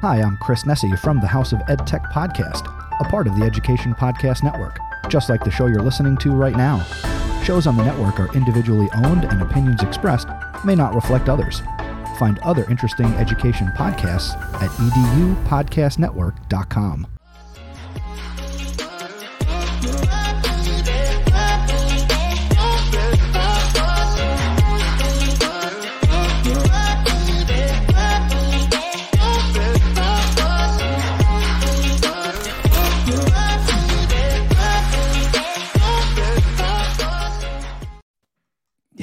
Hi, I'm Chris Nesi from the House of EdTech Podcast, a part of the Education Podcast Network, just like the show you're listening to right now. Shows on the network are individually owned, and opinions expressed may not reflect others. Find other interesting education podcasts at edupodcastnetwork.com.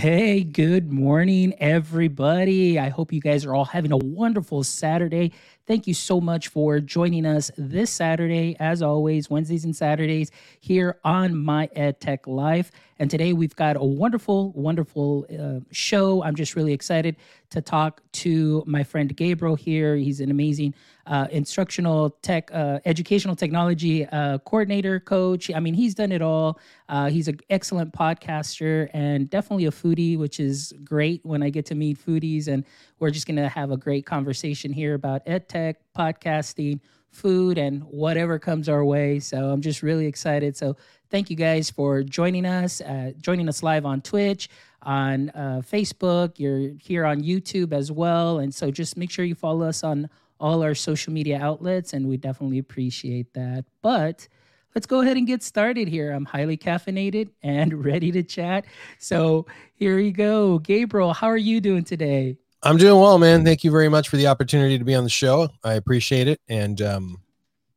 Hey, good morning, everybody. I hope you guys are all having a wonderful Saturday. Thank you so much for joining us this Saturday, as always, Wednesdays and Saturdays here on My EdTech Life. And today we've got a wonderful, wonderful uh, show. I'm just really excited to talk to my friend Gabriel here. He's an amazing uh, instructional tech, uh, educational technology uh, coordinator, coach. I mean, he's done it all. Uh, he's an excellent podcaster and definitely a foodie, which is great when I get to meet foodies. And we're just going to have a great conversation here about edtech, podcasting, food, and whatever comes our way. So I'm just really excited. So thank you guys for joining us, uh, joining us live on Twitch on uh, Facebook. You're here on YouTube as well. And so just make sure you follow us on all our social media outlets, and we definitely appreciate that. But let's go ahead and get started here. I'm highly caffeinated and ready to chat. So here you go. Gabriel, how are you doing today? I'm doing well, man. Thank you very much for the opportunity to be on the show. I appreciate it. And um,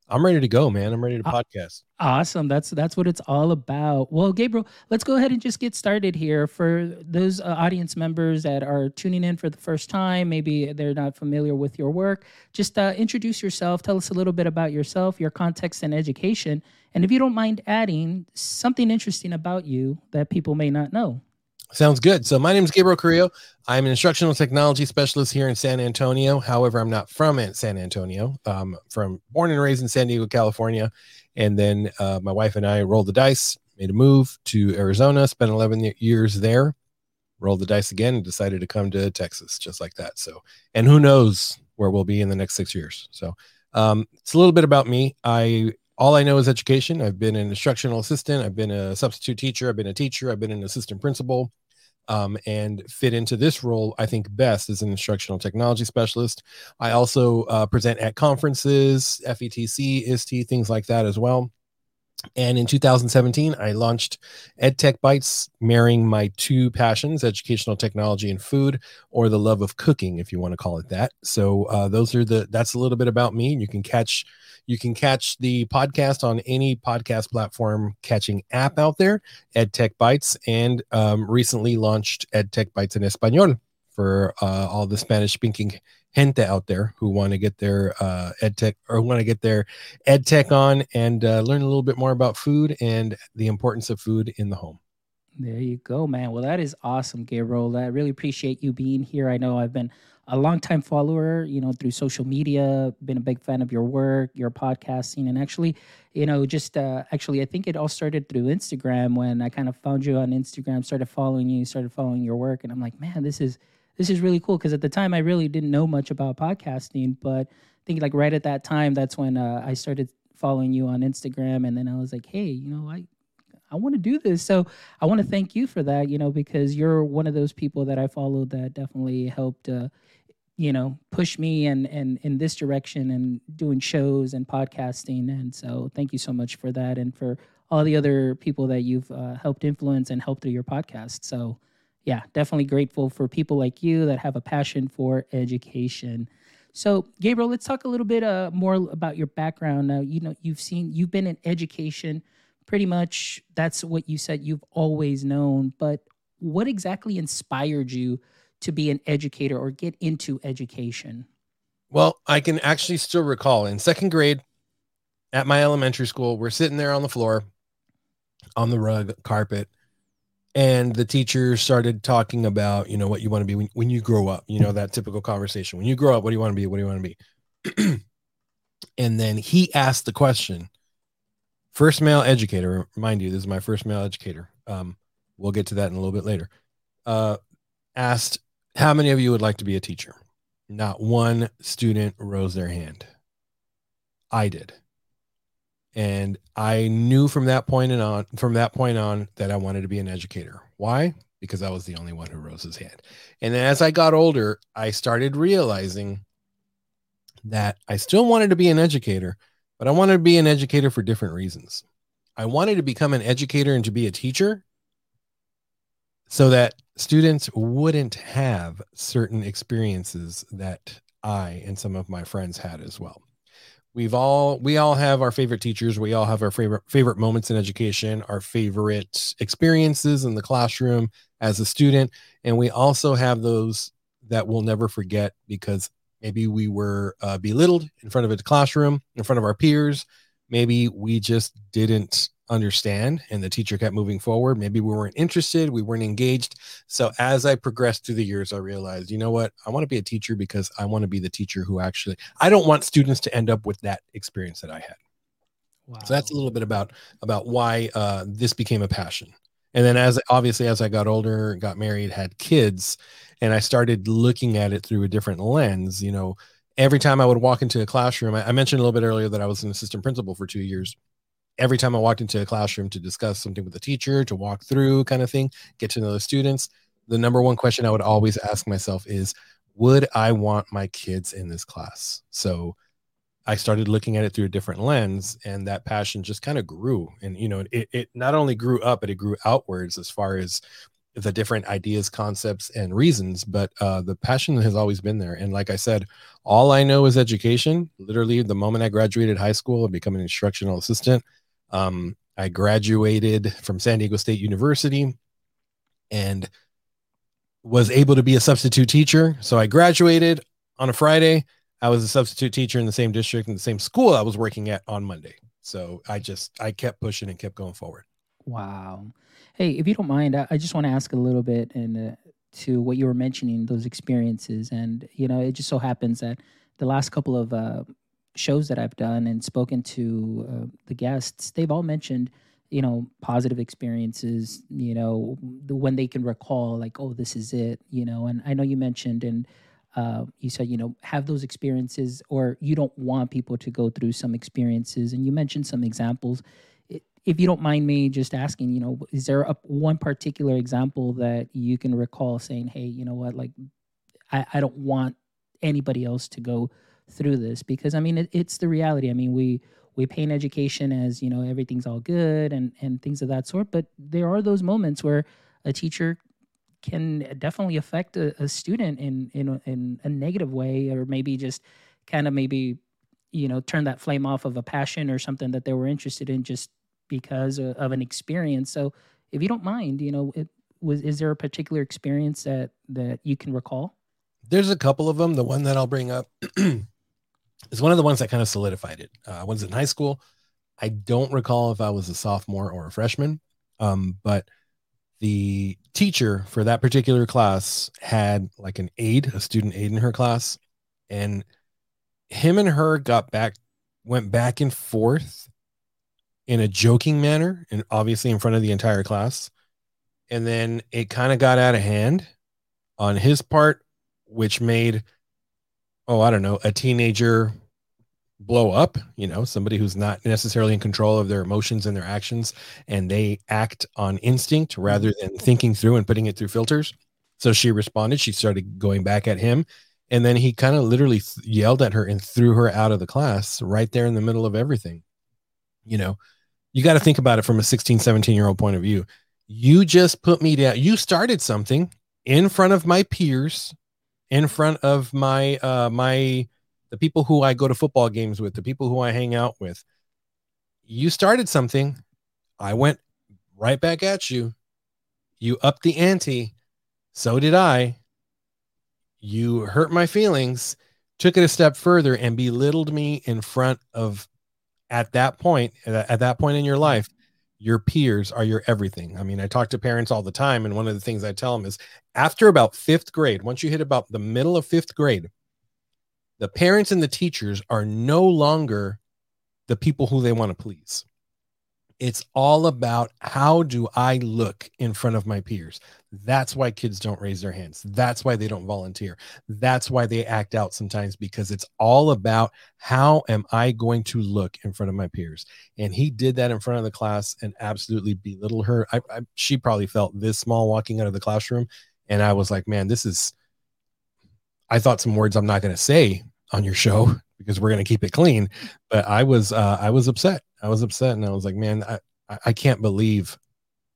I'm ready to go, man. I'm ready to podcast. Awesome. That's that's what it's all about. Well, Gabriel, let's go ahead and just get started here for those uh, audience members that are tuning in for the first time. Maybe they're not familiar with your work. Just uh, introduce yourself. Tell us a little bit about yourself, your context and education, and if you don't mind adding something interesting about you that people may not know. Sounds good. So my name is Gabriel Carrillo. I'm an instructional technology specialist here in San Antonio. However, I'm not from San Antonio. Um, from born and raised in San Diego, California, and then uh, my wife and I rolled the dice, made a move to Arizona, spent 11 years there, rolled the dice again, and decided to come to Texas, just like that. So, and who knows where we'll be in the next six years. So, um, it's a little bit about me. I all I know is education. I've been an instructional assistant. I've been a substitute teacher. I've been a teacher. I've been an assistant principal um, and fit into this role, I think, best as an instructional technology specialist. I also uh, present at conferences, FETC, ISTE, things like that as well. And in 2017, I launched EdTech Bites, marrying my two passions, educational technology and food, or the love of cooking, if you want to call it that. So uh, those are the that's a little bit about me. You can catch you can catch the podcast on any podcast platform catching app out there, EdTech Bites, and um, recently launched EdTech Bites in Espanol for uh, all the Spanish speaking gente out there who want to get their uh, EdTech or want to get their EdTech on and uh, learn a little bit more about food and the importance of food in the home. There you go, man. Well, that is awesome, Gabriel. I really appreciate you being here. I know I've been a longtime follower, you know, through social media, been a big fan of your work, your podcasting, and actually, you know, just uh, actually, I think it all started through Instagram when I kind of found you on Instagram, started following you, started following your work, and I'm like, man, this is this is really cool because at the time I really didn't know much about podcasting, but I think like right at that time, that's when uh, I started following you on Instagram, and then I was like, hey, you know, I I want to do this. So I want to thank you for that, you know, because you're one of those people that I followed that definitely helped, uh, you know, push me and and in this direction and doing shows and podcasting. And so thank you so much for that and for all the other people that you've uh, helped influence and helped through your podcast. So yeah, definitely grateful for people like you that have a passion for education. So, Gabriel, let's talk a little bit uh, more about your background. Now, you know, you've seen, you've been in education pretty much. That's what you said you've always known. But what exactly inspired you to be an educator or get into education? Well, I can actually still recall in second grade at my elementary school, we're sitting there on the floor, on the rug, carpet, and the teacher started talking about, you know, what you want to be when, when you grow up, you know, that typical conversation. When you grow up, what do you want to be? What do you want to be? and then he asked the question, first male educator, mind you, this is my first male educator. Um, we'll get to that in a little bit later. Uh, asked how many of you would like to be a teacher? not one student rose their hand. I did. And I knew from that point and on from that point on that I wanted to be an educator. Why? Because I was the only one who rose his hand. And as I got older, I started realizing that I still wanted to be an educator, but I wanted to be an educator for different reasons. I wanted to become an educator and to be a teacher so that students wouldn't have certain experiences that I and some of my friends had as well. We've all we all have our favorite teachers, we all have our favorite favorite moments in education, our favorite experiences in the classroom as a student, and we also have those that we'll never forget because maybe we were uh, belittled in front of a classroom, in front of our peers, maybe we just didn't understand and the teacher kept moving forward. Maybe we weren't interested we weren't engaged. So as i progressed through the years i realized you know what? I want to be a teacher because i want to be the teacher who actually i don't want students to end up with that experience that i had. Wow. so that's a little bit about about why uh, this became a passion. And then as obviously as i got older got married had kids and i started looking at it through a different lens you know every time i would walk into a classroom I, I mentioned a little bit earlier that i was an assistant principal for two years every time I walked into a classroom to discuss something with a teacher, to walk through kind of thing, get to know the students, the number one question I would always ask myself is, would I want my kids in this class? So I started looking at it through a different lens, and that passion just kind of grew. And you know, it, it not only grew up, but it grew outwards as far as the different ideas, concepts, and reasons. But uh, the passion has always been there. And like I said, all I know is education. Literally, the moment I graduated high school and become an instructional assistant, um, I graduated from San Diego State University and was able to be a substitute teacher. So I graduated on a Friday. I was a substitute teacher in the same district in the same school I was working at on Monday. So I just I kept pushing and kept going forward. Wow. Hey, if you don't mind, I, just want to ask a little bit and uh, to what you were mentioning, those experiences, and you know, it just so happens that the last couple of uh, shows that I've done and spoken to uh, the guests, they've all mentioned, you know, positive experiences, you know, the, when they can recall, like, oh, this is it, you know. And I know you mentioned, and uh, you said, you know, have those experiences, or you don't want people to go through some experiences. And you mentioned some examples. If you don't mind me just asking, you know, is there a, one particular example that you can recall saying, hey, you know what, like, I, I don't want anybody else to go through this because I mean it, it's the reality. I mean we we paint education as you know everything's all good and and things of that sort, but there are those moments where a teacher can definitely affect a, a student in in a, in a negative way or maybe just kind of maybe you know turn that flame off of a passion or something that they were interested in just because of, of an experience. So if you don't mind, you know, it was is there a particular experience that that you can recall? There's a couple of them. The one that I'll bring up is one of the ones that kind of solidified it. Uh, I was in high school. I don't recall if I was a sophomore or a freshman, um, but the teacher for that particular class had like an aide, a student aide in her class, and him and her got back, went back and forth in a joking manner, and obviously in front of the entire class. And then it kind of got out of hand on his part, which made oh, I don't know, a teenager blow up, you know, somebody who's not necessarily in control of their emotions and their actions, and they act on instinct rather mm-hmm. than thinking through and putting it through filters. So she responded. She started going back at him. And then he kind of literally th- yelled at her and threw her out of the class right there in the middle of everything. You know, you got to think about it from a 16, 17 year old point of view. You just put me down. You started something in front of my peers in front of my uh my the people who I go to football games with, the people who I hang out with. You started something. I went right back at you. You upped the ante. So did I. You hurt my feelings, took it a step further and belittled me in front of at that point at that point in your life your peers are your everything. I mean, I talk to parents all the time, and one of the things I tell them is after about fifth grade, once you hit about the middle of fifth grade, the parents and the teachers are no longer the people who they want to please. It's all about how do I look in front of my peers? That's why kids don't raise their hands. That's why they don't volunteer. That's why they act out sometimes because it's all about how am I going to look in front of my peers? And he did that in front of the class and absolutely belittled her. I, I, she probably felt this small walking out of the classroom. And I was like, man, this is, I thought some words I'm not going to say on your show because we're going to keep it clean. But I was, uh, I was upset. I was upset, and I was like, man, I, I can't believe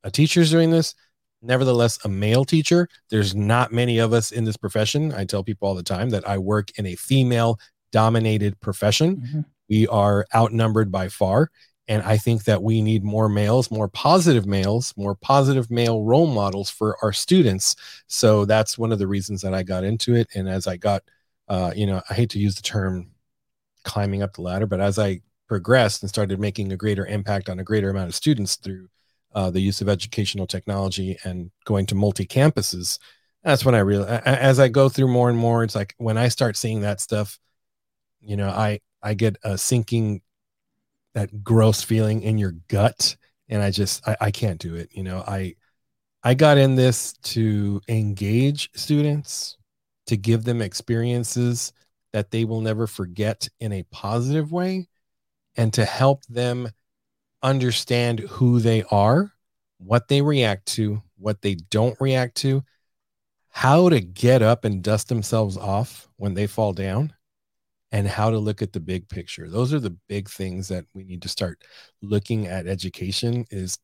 a teacher's doing this. Nevertheless, a male teacher. There's not many of us in this profession. I tell people all the time that I work in a female dominated profession. Mm-hmm. We are outnumbered by far. And I think that we need more males, more positive males, more positive male role models for our students. So that's one of the reasons that I got into it. And as I got, uh, you know, I hate to use the term climbing up the ladder, but as I progressed and started making a greater impact on a greater amount of students through uh, the use of educational technology and going to multi campuses, that's when I really, as I go through more and more, it's like when I start seeing that stuff, you know, I I get a sinking, that gross feeling in your gut, and I just I, I can't do it. You know, I I got in this to engage students, to give them experiences that they will never forget in a positive way and to help them understand who they are, what they react to, what they don't react to, how to get up and dust themselves off when they fall down, and how to look at the big picture. Those are the big things that we need to start looking at education is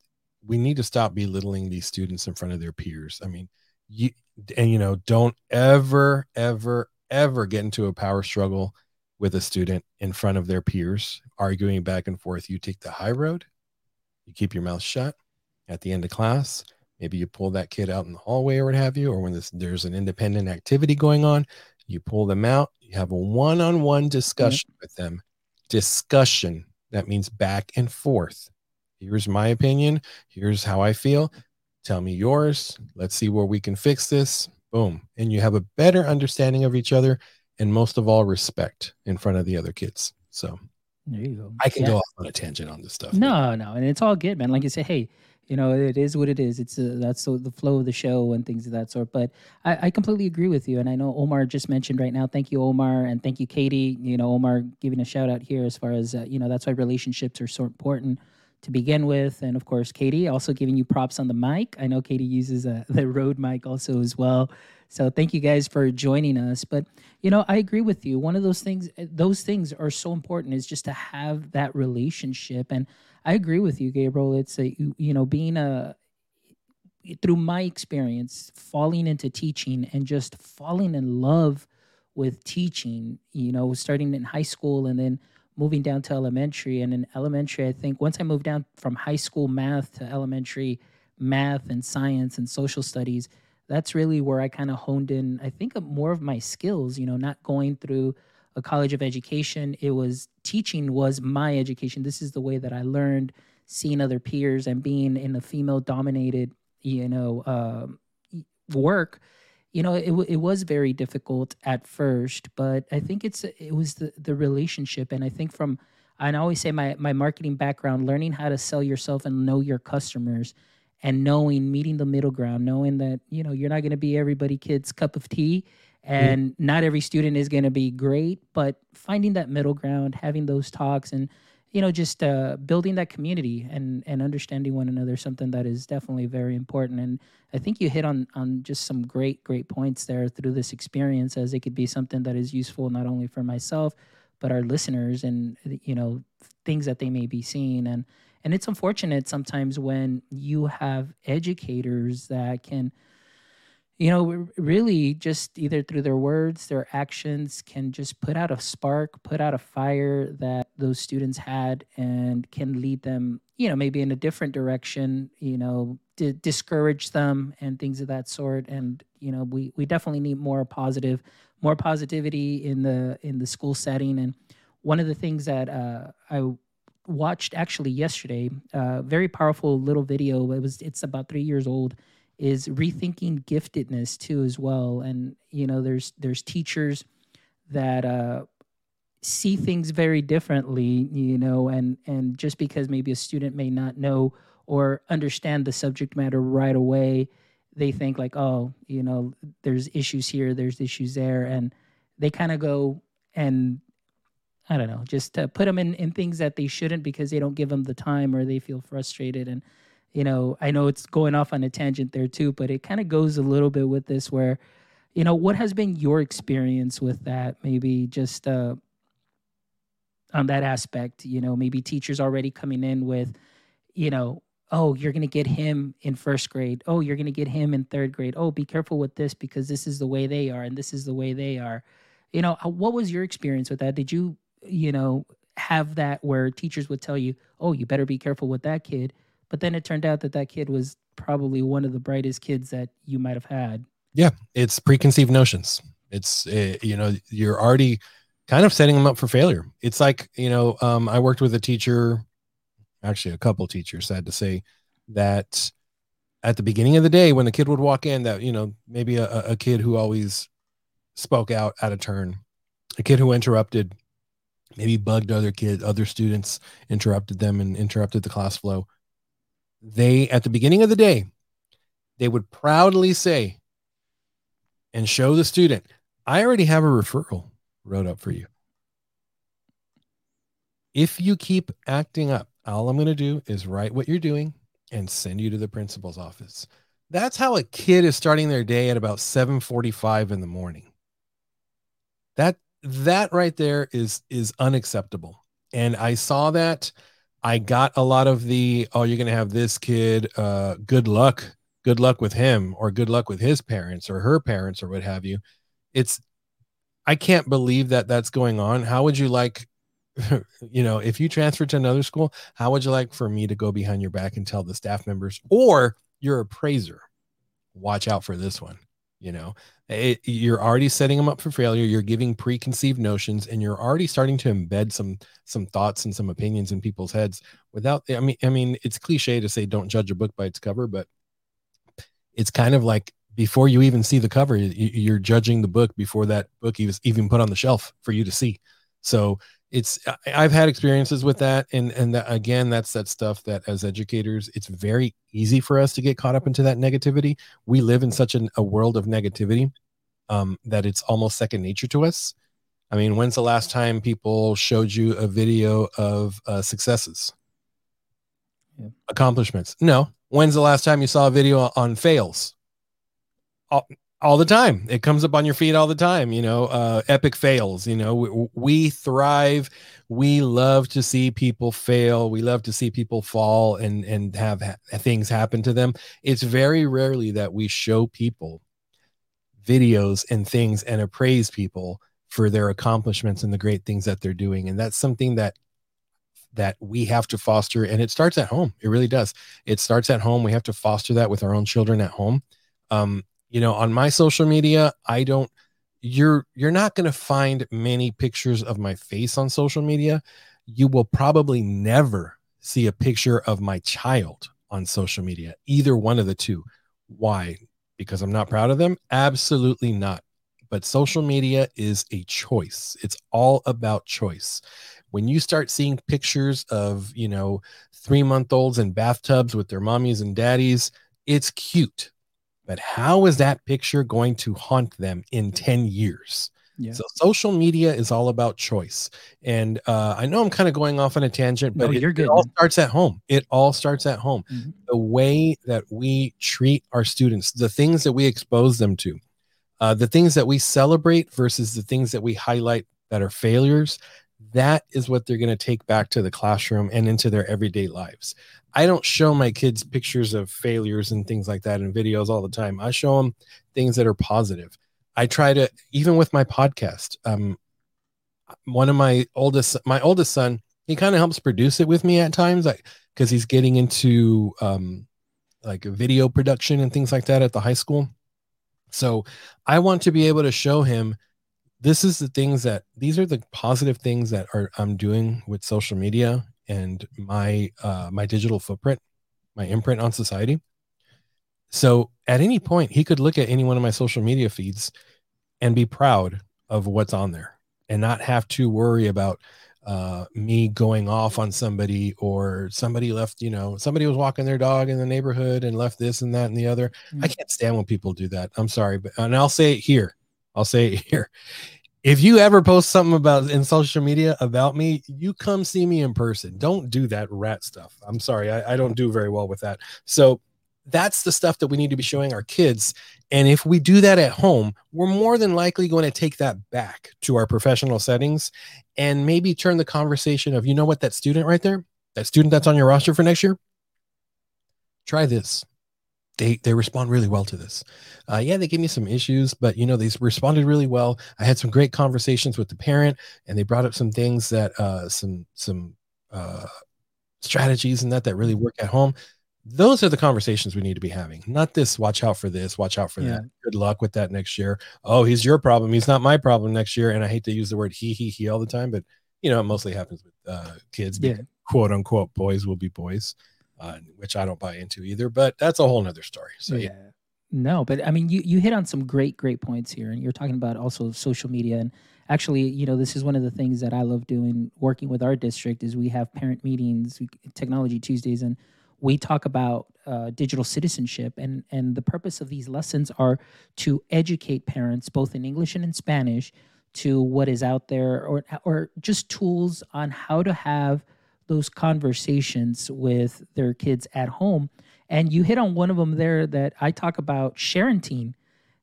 we need to stop belittling these students in front of their peers. I mean, you and you know, don't ever ever ever get into a power struggle with a student in front of their peers, arguing back and forth. You take the high road, you keep your mouth shut at the end of class. Maybe you pull that kid out in the hallway or what have you, or when this, there's an independent activity going on, you pull them out, you have a one on one discussion mm-hmm. with them. Discussion, that means back and forth. Here's my opinion. Here's how I feel. Tell me yours. Let's see where we can fix this boom and you have a better understanding of each other and most of all respect in front of the other kids so there you go i can yeah. go off on a tangent on this stuff no no and it's all good man like you say hey you know it is what it is it's uh, that's the, the flow of the show and things of that sort but I, I completely agree with you and i know omar just mentioned right now thank you omar and thank you katie you know omar giving a shout out here as far as uh, you know that's why relationships are so important to begin with. And of course, Katie, also giving you props on the mic. I know Katie uses a, uh, the Rode mic also as well. So thank you guys for joining us. But you know, I agree with you. One of those things, eh, those things are so important is just to have that relationship. And I agree with you, Gabriel. It's a you know being a through my experience falling into teaching and just falling in love with teaching. You know, starting in high school and then moving down to elementary. And in elementary, I think once I moved down from high school math to elementary math and science and social studies, that's really where I kind of honed in, I think, more of my skills, you know, not going through a college of education. It was teaching was my education. This is the way that I learned seeing other peers and being in a female dominated, you know, uh, work you know it, it was very difficult at first but i think it's it was the, the relationship and i think from i always say my, my marketing background learning how to sell yourself and know your customers and knowing meeting the middle ground knowing that you know you're not going to be everybody kid's cup of tea and mm-hmm. not every student is going to be great but finding that middle ground having those talks and you know just uh, building that community and and understanding one another something that is definitely very important and i think you hit on on just some great great points there through this experience as it could be something that is useful not only for myself but our listeners and you know things that they may be seeing and and it's unfortunate sometimes when you have educators that can you know, really just either through their words, their actions can just put out a spark, put out a fire that those students had and can lead them, you know, maybe in a different direction, you know, to discourage them and things of that sort. And, you know, we, we definitely need more positive, more positivity in the, in the school setting. And one of the things that uh, I watched actually yesterday, uh, very powerful little video. It was, it's about three years old is rethinking giftedness too as well and you know there's there's teachers that uh see things very differently, you know, and and just because maybe a student may not know or understand the subject matter right away, they think like, oh, you know, there's issues here, there's issues there, and they kind of go and I don't know, just to put them in in things that they shouldn't because they don't give them the time or they feel frustrated and you know, I know it's going off on a tangent there too, but it kind of goes a little bit with this where, you know, what has been your experience with that? Maybe just uh, on that aspect, you know, maybe teachers already coming in with, you know, oh, you're going to get him in first grade. Oh, you're going to get him in third grade. Oh, be careful with this because this is the way they are and this is the way they are. You know, what was your experience with that? Did you, you know, have that where teachers would tell you, oh, you better be careful with that kid? But then it turned out that that kid was probably one of the brightest kids that you might have had. Yeah, it's preconceived notions. It's, uh, you know, you're already kind of setting them up for failure. It's like, you know, um, I worked with a teacher, actually a couple teachers, sad to say, that at the beginning of the day when the kid would walk in, that, you know, maybe a, a kid who always spoke out out of turn, a kid who interrupted, maybe bugged other kids, other students, interrupted them and interrupted the class flow. They at the beginning of the day they would proudly say and show the student i already have a referral wrote up for you. If you keep acting up all i'm going to do is write what you're doing and send you to the principal's office. That's how a kid is starting their day at about 7:45 in the morning. That that right there is is unacceptable. And i saw that. I got a lot of the oh you're gonna have this kid uh good luck good luck with him or good luck with his parents or her parents or what have you. It's I can't believe that that's going on. How would you like you know if you transfer to another school how would you like for me to go behind your back and tell the staff members or your appraiser watch out for this one you know it, you're already setting them up for failure you're giving preconceived notions and you're already starting to embed some some thoughts and some opinions in people's heads without i mean i mean it's cliche to say don't judge a book by its cover but it's kind of like before you even see the cover you're judging the book before that book is even put on the shelf for you to see. So it's i've had experiences with that and and that, again that's that stuff that as educators it's very easy for us to get caught up into that negativity. We live in such an, a world of negativity um, that it's almost second nature to us. I mean when's the last time people showed you a video of uh, successes? Yeah. accomplishments? No. When's the last time you saw a video on fails all the time. It comes up on your feed all the time you know uh epic fails you know we, we, thrive. We love to see people fail. We love to see people fall and and have ha- things happen to them. It's very rarely that we show people videos and things and appraise people for their accomplishments and the great things that they're doing. And that's something that that we have to foster and it starts at home. It really does. It starts at home. We have to foster that with our own children at home. Um, you know on my social media i don't you're you're not going to find many pictures of my face on social media. You will probably never see a picture of my child on social media either one of the two. Why? Because i'm not proud of them? Absolutely not. But social media is a choice. It's all about choice. When you start seeing pictures of you know three month olds in bathtubs with their mommies and daddies it's cute but how is that picture going to haunt them in 10 years? Yeah. So social media is all about choice. And uh, I know I'm kind of going off on a tangent, but no, it, it, all starts at home. It all starts at home. Mm-hmm. The way that we treat our students, the things that we expose them to, uh, the things that we celebrate versus the things that we highlight that are failures, that is what they're going to take back to the classroom and into their everyday lives. I don't show my kids pictures of failures and things like that in videos all the time. I show them things that are positive. I try to even with my podcast. Um, one of my oldest, my oldest son, he kind of helps produce it with me at times, because he's getting into um, like video production and things like that at the high school. So I want to be able to show him this is the things that these are the positive things that are I'm doing with social media and my uh, my digital footprint, my imprint on society. So at any point, he could look at any one of my social media feeds and be proud of what's on there and not have to worry about uh, me going off on somebody or somebody left, you know, somebody was walking their dog in the neighborhood and left this and that and the other. Mm-hmm. I mm. can't stand when people do that. I'm sorry, but and I'll say it here. I'll say it here. If you ever post something about in social media about me, you come see me in person. Don't do that rat stuff. I'm sorry. I, I don't do very well with that. So that's the stuff that we need to be showing our kids. And if we do that at home, we're more than likely going to take that back to our professional settings and maybe turn the conversation of, you know what, that student right there, that student that's on your roster for next year, try this. They, they respond really well to this. Uh, yeah, they gave me some issues, but you know they responded really well. I had some great conversations with the parent, and they brought up some things that uh, some some uh, strategies and that that really work at home those are the conversations we need to be having not this watch out for this watch out for yeah. that good luck with that next year oh he's your problem he's not my problem next year and i hate to use the word he he he all the time but you know it mostly happens with uh, kids yeah. quote unquote boys will be boys uh, which i don't buy into either but that's a whole nother story so yeah. yeah no but i mean you you hit on some great great points here and you're talking about also social media and actually you know this is one of the things that i love doing working with our district is we have parent meetings technology tuesdays and we talk about uh, digital citizenship, and and the purpose of these lessons are to educate parents both in English and in Spanish to what is out there, or or just tools on how to have those conversations with their kids at home. And you hit on one of them there that I talk about sharing,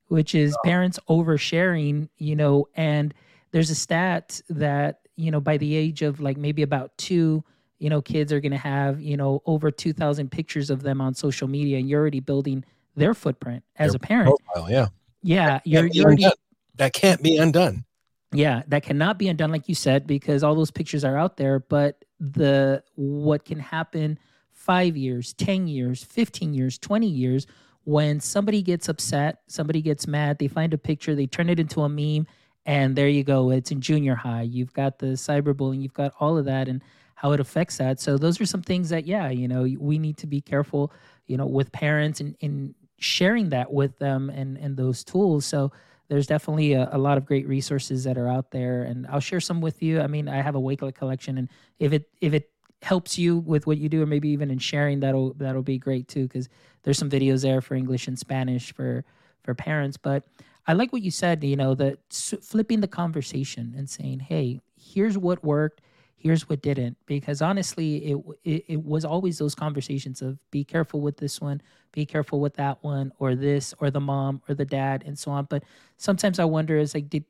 which is oh. parents oversharing. You know, and there's a stat that you know by the age of like maybe about two you know kids are going to have you know over 2000 pictures of them on social media and you're already building their footprint as their a parent profile, yeah yeah you're, you're already, that can't be undone yeah that cannot be undone like you said because all those pictures are out there but the what can happen 5 years 10 years 15 years 20 years when somebody gets upset somebody gets mad they find a picture they turn it into a meme and there you go it's in junior high you've got the cyberbullying you've got all of that and how it affects that. So those are some things that, yeah, you know, we need to be careful, you know, with parents and in sharing that with them and and those tools. So there's definitely a, a, lot of great resources that are out there, and I'll share some with you. I mean, I have a Wakelet collection, and if it if it helps you with what you do, or maybe even in sharing, that'll that'll be great too, because there's some videos there for English and Spanish for for parents. But I like what you said. You know, that flipping the conversation and saying, "Hey, here's what worked here's what didn't. Because honestly it, it, it was always those conversations of be careful with this one be careful with that one or this or the mom or the dad and so on. But sometimes i wonder is like did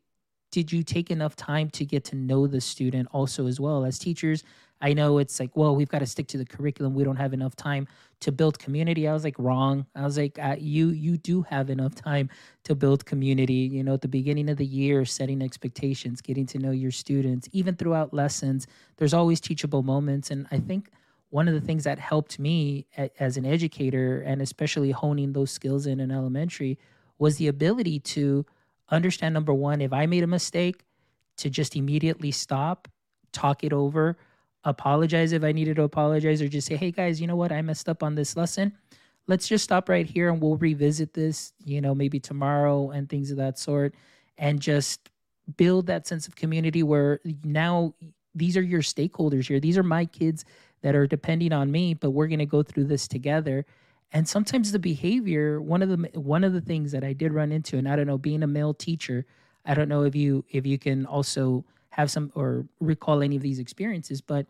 did you take enough time to get to know the student also as well? As teachers I know it's like, well, we've got to stick to the curriculum. We don't have enough time to build community. I was like, wrong. I was like, uh, you you do have enough time to build community. You know, at the beginning of the year, setting expectations, getting to know your students, even throughout lessons. There's always teachable moments, and I think one of the things that helped me a, as an educator, and especially honing those skills in an elementary, was the ability to understand number one, if I made a mistake, to just immediately stop, talk it over apologize if I needed to apologize or just say, hey guys, you know what? I messed up on this lesson. Let's just stop right here and we'll revisit this, you know, maybe tomorrow and things of that sort. And just build that sense of community where now these are your stakeholders here. These are my kids that are depending on me, but we're going to go through this together. And sometimes the behavior, one of the one of the things that I did run into, and I don't know, being a male teacher, I don't know if you if you can also have some or recall any of these experiences, but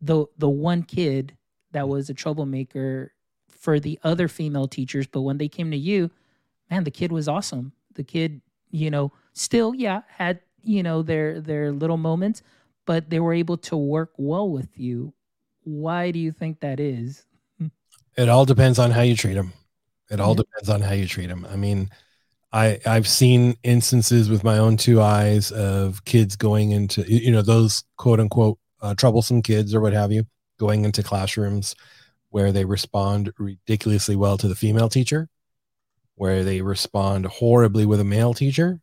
the the one kid that mm. was a troublemaker for the other female teachers, but when they came to you, man, the kid was awesome. The kid, you know, still yeah, had, you know, their their little moments, but they were able to work well with you. Why do you think that is? It all depends on how you treat them. It all yeah. depends on how you treat them. I mean, I I've seen instances with my own two eyes of kids going into you know those quote unquote uh, troublesome kids or what have you going into classrooms where they respond ridiculously well to the female teacher, where they respond horribly with a male teacher,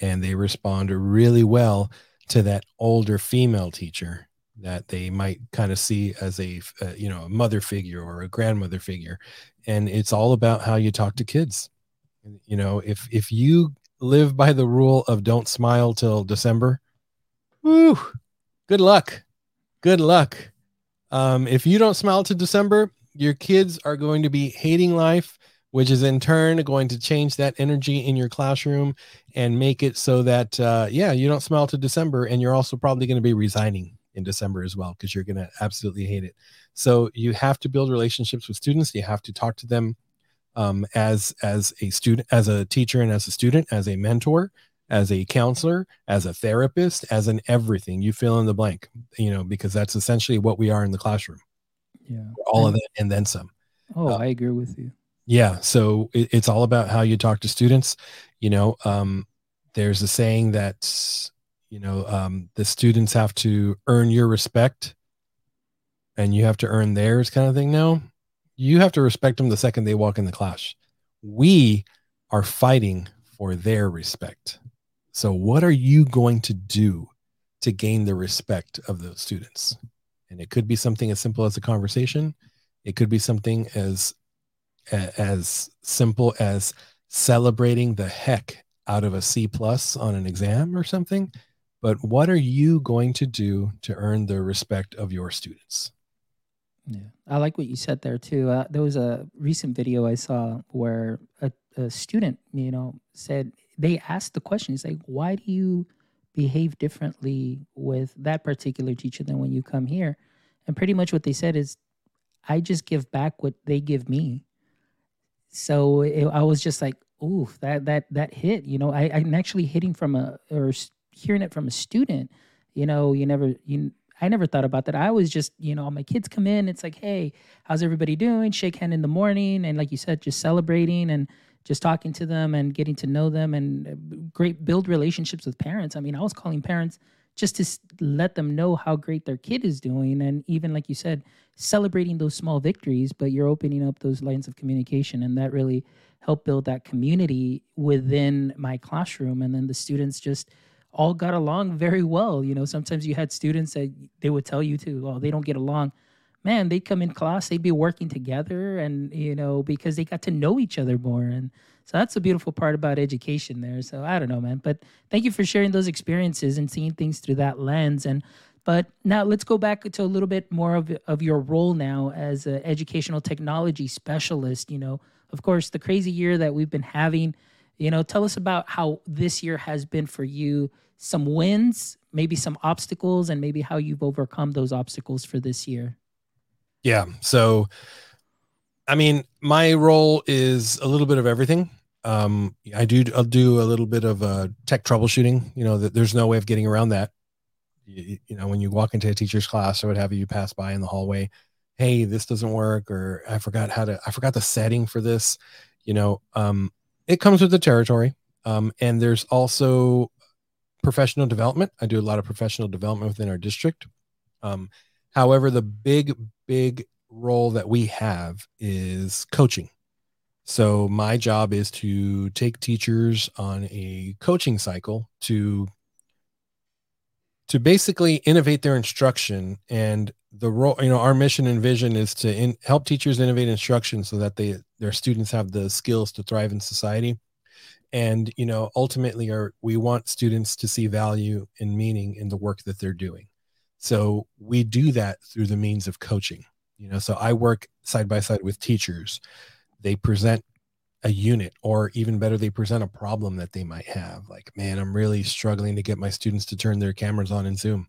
and they respond really well to that older female teacher that they might kind of see as a uh, you know a mother figure or a grandmother figure and it's all about how you talk to kids you know if if you live by the rule of don't smile till december Woo. Good luck. Good luck. Um, if you don't smile to December, your kids are going to be hating life, which is in turn going to change that energy in your classroom and make it so that, uh, yeah, you don't smile to December. And you're also probably going to be resigning in December as well because you're going to absolutely hate it. So you have to build relationships with students. You have to talk to them um, as as a student, as a teacher, and as a student, as a mentor, as a counselor, as a therapist, as an everything. You fill in the blank, you know, because that's essentially what we are in the classroom. Yeah, all of that and then some. Oh, uh, I agree with you. Yeah, so it, it's all about how you talk to students. You know, um, there's a saying that you know um, the students have to earn your respect, and you have to earn theirs, kind of thing. No, you have to respect them the second they walk in the class. We are fighting for their respect. So, what are you going to do to gain the respect of those students? And it could be something as simple as a conversation. It could be something as as simple as celebrating the heck out of a C plus on an exam or something. But what are you going to do to earn the respect of your students? Yeah, I like what you said there too. Uh, there was a recent video I saw where a, a student, you know, said they asked the question. He's like, "Why do you behave differently with that particular teacher than when you come here?" And pretty much what they said is, "I just give back what they give me." So it, I was just like, oof, that that that hit." You know, I, I'm actually hitting from a or hearing it from a student. You know, you never you I never thought about that. I was just, you know, my kids come in, it's like, hey, how's everybody doing? Shake hand in the morning. And like you said, just celebrating and just talking to them and getting to know them and uh, great build relationships with parents. I mean, I was calling parents just to let them know how great their kid is doing. And even like you said, celebrating those small victories, but you're opening up those lines of communication. And that really helped build that community within my classroom. And then the students just, all got along very well. You know, sometimes you had students that they would tell you to, oh, they don't get along. Man, they'd come in class, they'd be working together and, you know, because they got to know each other more. And so that's the beautiful part about education there. So I don't know, man. But thank you for sharing those experiences and seeing things through that lens. And but now let's go back to a little bit more of, of your role now as an educational technology specialist. You know, of course, the crazy year that we've been having, you know, tell us about how this year has been for you some wins, maybe some obstacles, and maybe how you've overcome those obstacles for this year. Yeah. So, I mean, my role is a little bit of everything. Um, I do I'll do a little bit of uh, tech troubleshooting. You know, there's no way of getting around that. You, you know, when you walk into a teacher's class or what have you, you pass by in the hallway. Hey, this doesn't work, or I forgot how to. I forgot the setting for this. You know, um, it comes with the territory. Um, and there's also professional development. I do a lot of professional development within our district. Um, however, the big, big role that we have is coaching. So my job is to take teachers on a coaching cycle to to basically innovate their instruction and the role you know our mission and vision is to in, help teachers innovate instruction so that they their students have the skills to thrive in society and you know ultimately are we want students to see value and meaning in the work that they're doing so we do that through the means of coaching you know so i work side by side with teachers. They present a unit or even better they present a problem that they might have like man i'm really struggling to get my students to turn their cameras on in zoom.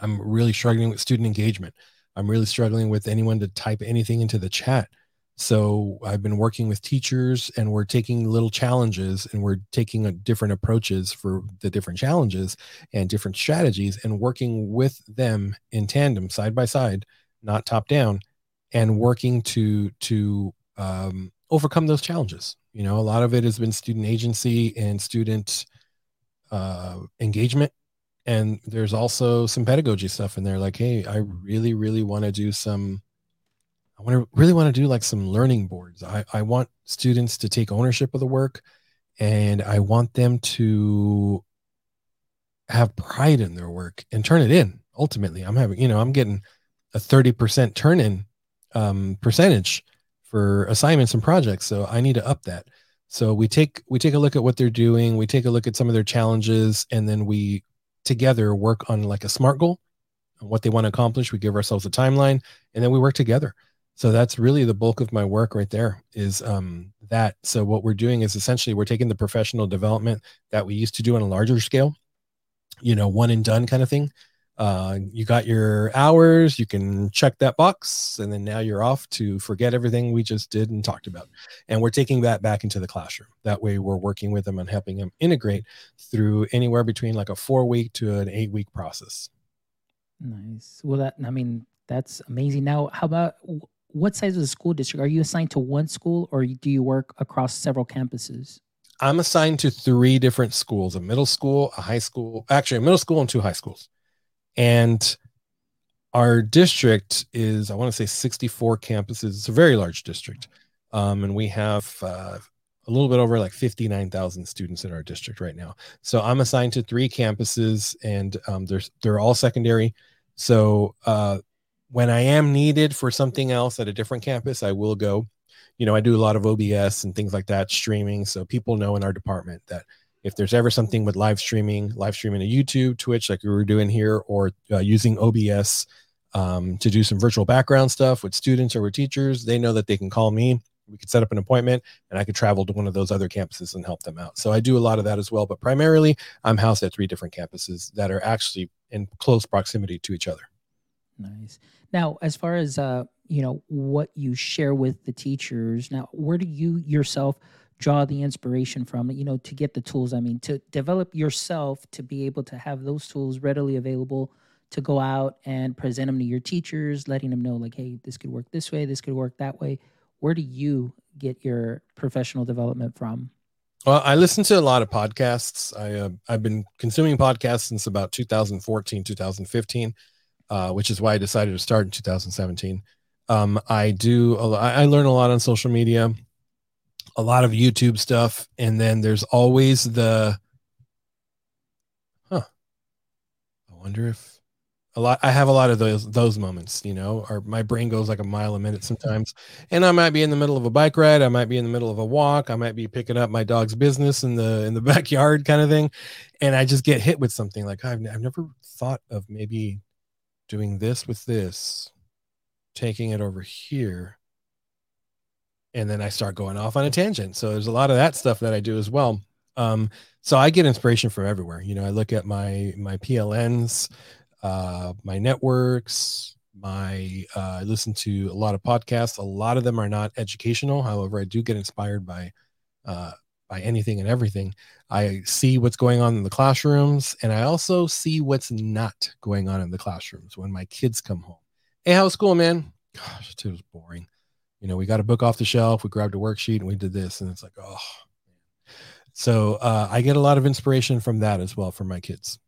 I'm really struggling with student engagement. I'm really struggling with anyone to type anything into the chat so I've been working with teachers and we're taking little challenges and we're taking different approaches for the different challenges and different strategies and working with them in tandem side by side, not top down and working to, to, um, overcome those challenges. You know, a lot of it has been student agency and student, uh, engagement and there's also some pedagogy stuff in there like hey i really really want to do some I want to really want to do like some learning boards. I, I want students to take ownership of the work and I want them to have pride in their work and turn it in. Ultimately, I'm having, you know, I'm getting a 30% turn in um, percentage for assignments and projects. So I need to up that. So we take we take a look at what they're doing, we take a look at some of their challenges, and then we together work on like a smart goal what they want to accomplish we give ourselves a timeline and then we work together so that's really the bulk of my work right there is um, that. So what we're doing is essentially we're taking the professional development that we used to do on a larger scale you know one and done kind of thing. Uh, you got your hours you can check that box and then now you're off to forget everything we just did and talked about. And we're taking that back into the classroom. That way we're working with them and helping them integrate through anywhere between like a four week to an eight week process. Nice. Well, that I mean, that's amazing. Now, how about what size of the school district are you assigned to? One school, or do you work across several campuses? I'm assigned to three different schools: a middle school, a high school, actually a middle school and two high schools. And our district is, I want to say, 64 campuses. It's a very large district, um, and we have uh, a little bit over like 59,000 students in our district right now. So I'm assigned to three campuses, and um, they're they're all secondary. So uh, when I am needed for something else at a different campus, I will go. You know, I do a lot of OBS and things like that, streaming. So people know in our department that if there's ever something with live streaming, live streaming to YouTube, Twitch, like we were doing here, or uh, using OBS um, to do some virtual background stuff with students or with teachers, they know that they can call me. We could set up an appointment and I could travel to one of those other campuses and help them out. So I do a lot of that as well. But primarily, I'm housed at three different campuses that are actually in close proximity to each other. Nice. Now, as far as uh, you know, what you share with the teachers, now, where do you yourself draw the inspiration from? You know, to get the tools. I mean, to develop yourself to be able to have those tools readily available to go out and present them to your teachers, letting them know, like, hey, this could work this way, this could work that way. Where do you get your professional development from? Well, I listen to a lot of podcasts. I uh, I've been consuming podcasts since about 2014, 2015 uh, which is why I decided to start in 2017. Um, I do, I learn a lot on social media, a lot of YouTube stuff, and then there's always the, huh? I wonder if a lot. I have a lot of those those moments, you know, or my brain goes like a mile a minute sometimes, and I might be in the middle of a bike ride, I might be in the middle of a walk, I might be picking up my dog's business in the in the backyard, kind of thing, and I just get hit with something like I've I've never thought of maybe doing this with this, taking it over here. And then I start going off on a tangent. So there's a lot of that stuff that I do as well. Um, so I get inspiration from everywhere. You know, I look at my my PLNs, uh, my networks, my uh, I listen to a lot of podcasts. A lot of them are not educational. However, I do get inspired by uh, by anything and everything. I see what's going on in the classrooms, and I also see what's not going on in the classrooms when my kids come home. Hey, how's school, man? Gosh, it was boring. You know, we got a book off the shelf, we grabbed a worksheet, and we did this, and it's like, oh. So uh, I get a lot of inspiration from that as well for my kids.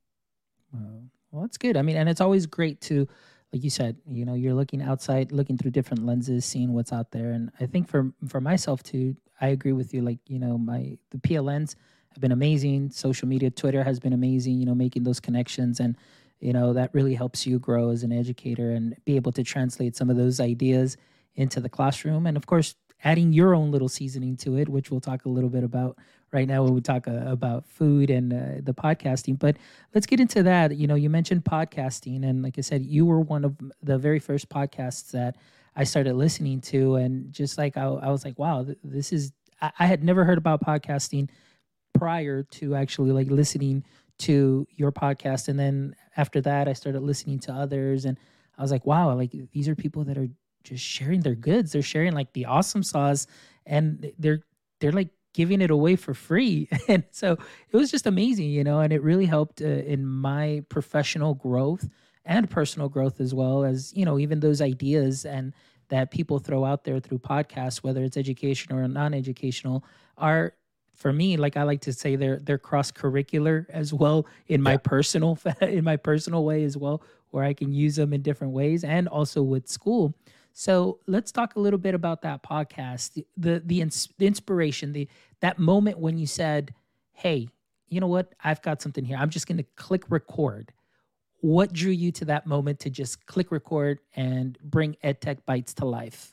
Well, that's good. I mean, and it's always great to, like you said, you know, you're looking outside, looking through different lenses, seeing what's out there. And I think for for myself too, I agree with you. Like, you know, my the PLNs have been amazing. Social media, Twitter has been amazing, you know, making those connections and you know, that really helps you grow as an educator and be able to translate some of those ideas into the classroom. And of course, adding your own little seasoning to it, which we'll talk a little bit about right now when we talk uh, about food and uh, the podcasting. But let's get into that. You know, you mentioned podcasting, and like I said, you were one of the very first podcasts that I started listening to, and just like I, I was like, wow, this is. I, I had never heard about podcasting prior to actually like listening to your podcast, and then after that, I started listening to others, and I was like, wow, like these are people that are just sharing their goods. They're sharing like the awesome sauce, and they're they're like giving it away for free. And so it was just amazing, you know, and it really helped uh, in my professional growth and personal growth as well as you know even those ideas and that people throw out there through podcasts whether it's educational or non-educational are for me like i like to say they're they're cross curricular as well in my yeah. personal in my personal way as well where i can use them in different ways and also with school so let's talk a little bit about that podcast the the, the, ins- the inspiration the that moment when you said hey you know what i've got something here i'm just going to click record what drew you to that moment to just click record and bring EdTech Bites to life?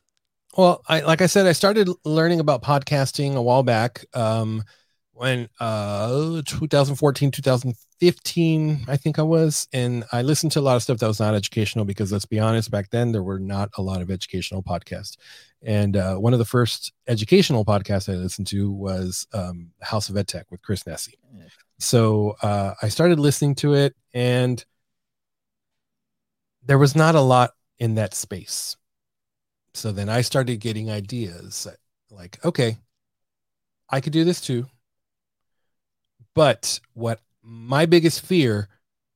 Well, I like I said, I started learning about podcasting a while back. Um, when uh 2014, 2015 15, I think I was, and I listened to a lot of stuff that was not educational because let's be honest, back then there were not a lot of educational podcasts. And uh, one of the first educational podcasts I listened to was um, House of EdTech with Chris Nesi. So uh, I started listening to it, and there was not a lot in that space. So then I started getting ideas like, okay, I could do this too. But what my biggest fear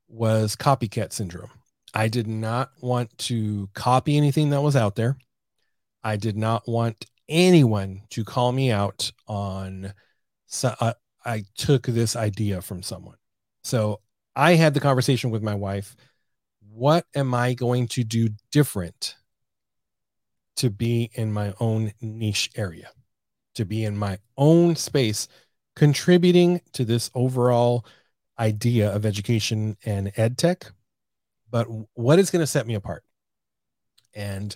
was copycat syndrome. I did not want to copy anything that was out there. I did not want anyone to call me out on. So, uh, I took this idea from someone. So I had the conversation with my wife. What am I going to do different to be in my own niche area, to be in my own space, contributing to this overall idea of education and ed tech, but what is going to set me apart? And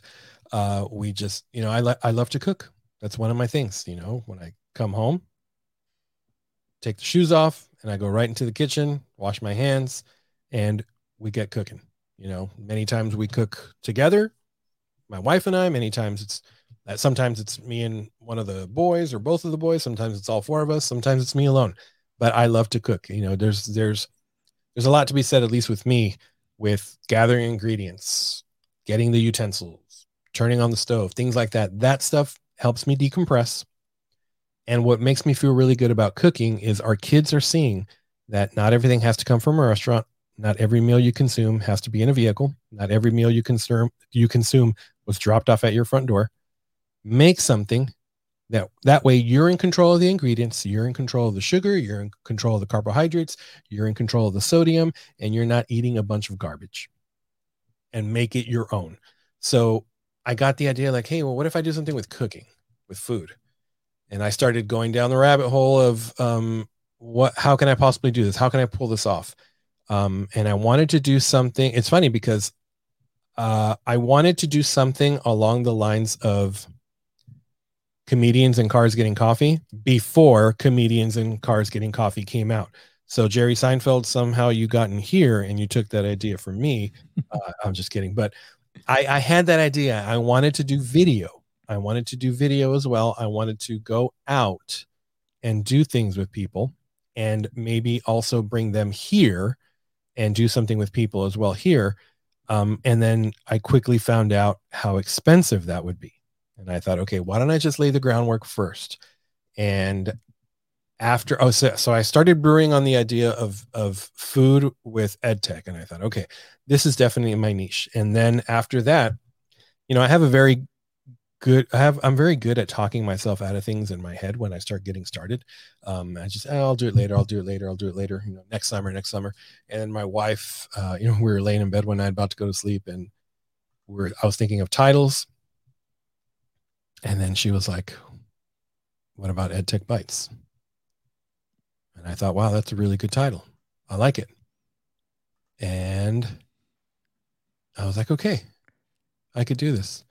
uh, we just, you know, I, lo- I love to cook. That's one of my things. You know, when I come home, take the shoes off, and I go right into the kitchen, wash my hands, and we get cooking. You know, many times we cook together, my wife and I. Many times it's uh, sometimes it's me and one of the boys or both of the boys. Sometimes it's all four of us. Sometimes it's me alone but I love to cook. You know, there's there's there's a lot to be said, at least with me, with gathering ingredients, getting the utensils, turning on the stove, things like that. That stuff helps me decompress. And what makes me feel really good about cooking is our kids are seeing that not everything has to come from a restaurant. Not every meal you consume has to be in a vehicle. Not every meal you consume you consume was dropped off at your front door. Make something that that way you're in control of the ingredients, you're in control of the sugar, you're in control of the carbohydrates, you're in control of the sodium, and you're not eating a bunch of garbage. And make it your own. So I got the idea like, hey, well, what if I do something with cooking, with food? And I started going down the rabbit hole of um, what how can I possibly do this? How can I pull this off? Um, and I wanted to do something. It's funny because uh, I wanted to do something along the lines of comedians and cars getting coffee before comedians and cars getting coffee came out. So Jerry Seinfeld, somehow you got in here and you took that idea from me. Uh, I'm just kidding, but I, I had that idea. I wanted to do video. I wanted to do video as well. I wanted to go out and do things with people and maybe also bring them here and do something with people as well here. Um, and then I quickly found out how expensive that would be. And I thought, okay, why don't I just lay the groundwork first? And after oh so, so I started brewing on the idea of of food with ed tech and I thought okay this is definitely my niche. And then after that you know I have a very good I have I'm very good at talking myself out of things in my head when I start getting started. Um I just oh, I'll do it later I'll do it later I'll do it later you know next summer next summer. And my wife uh you know we were laying in bed one night about to go to sleep and we are I was thinking of titles and then she was like, What about EdTech Bites? And I thought, wow, that's a really good title. I like it. And I was like, okay, I could do this.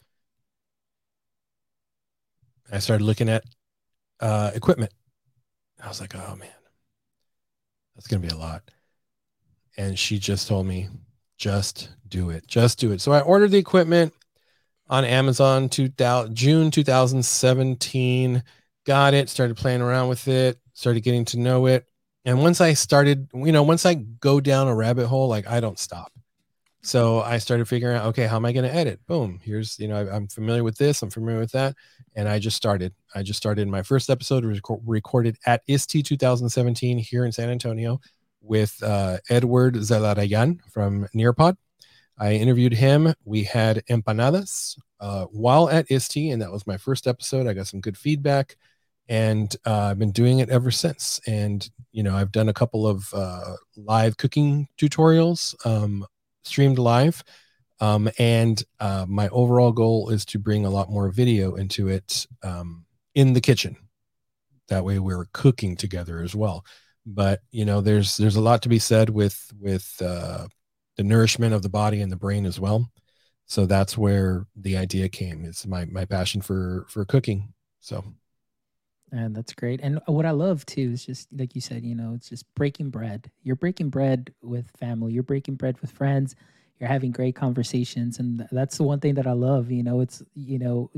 I started looking at uh, equipment. I was like, oh man, that's going to be a lot. And she just told me, just do it. Just do it. So I ordered the equipment on Amazon 2000, June 2017. Got it, started playing around with it, started getting to know it. And once I started, you know, once I go down a rabbit hole, like I don't stop. So I started figuring out, okay, how am I going to edit? Boom. Here's, you know, I, am familiar with this. I'm familiar with that. And I just started. I just started my first episode recorded at ISTE 2017 here in San Antonio with uh, Edward Zelarayan from Nearpod. I interviewed him. We had empanadas uh, while at ISTE, and that was my first episode. I got some good feedback, and uh, I've been doing it ever since. And you know, I've done a couple of uh, live cooking tutorials, um, streamed live, um, and uh, my overall goal is to bring a lot more video into it um, in the kitchen. That way, we're cooking together as well. But you know, there's there's a lot to be said with with uh, the nourishment of the body and the brain as well. So that's where the idea came. It's my my passion for for cooking. So And that's great. And what I love too is just like you said, you know, it's just breaking bread. You're breaking bread with family. You're breaking bread with friends. You're having great conversations, and that's the one thing that I love. You know, it's you know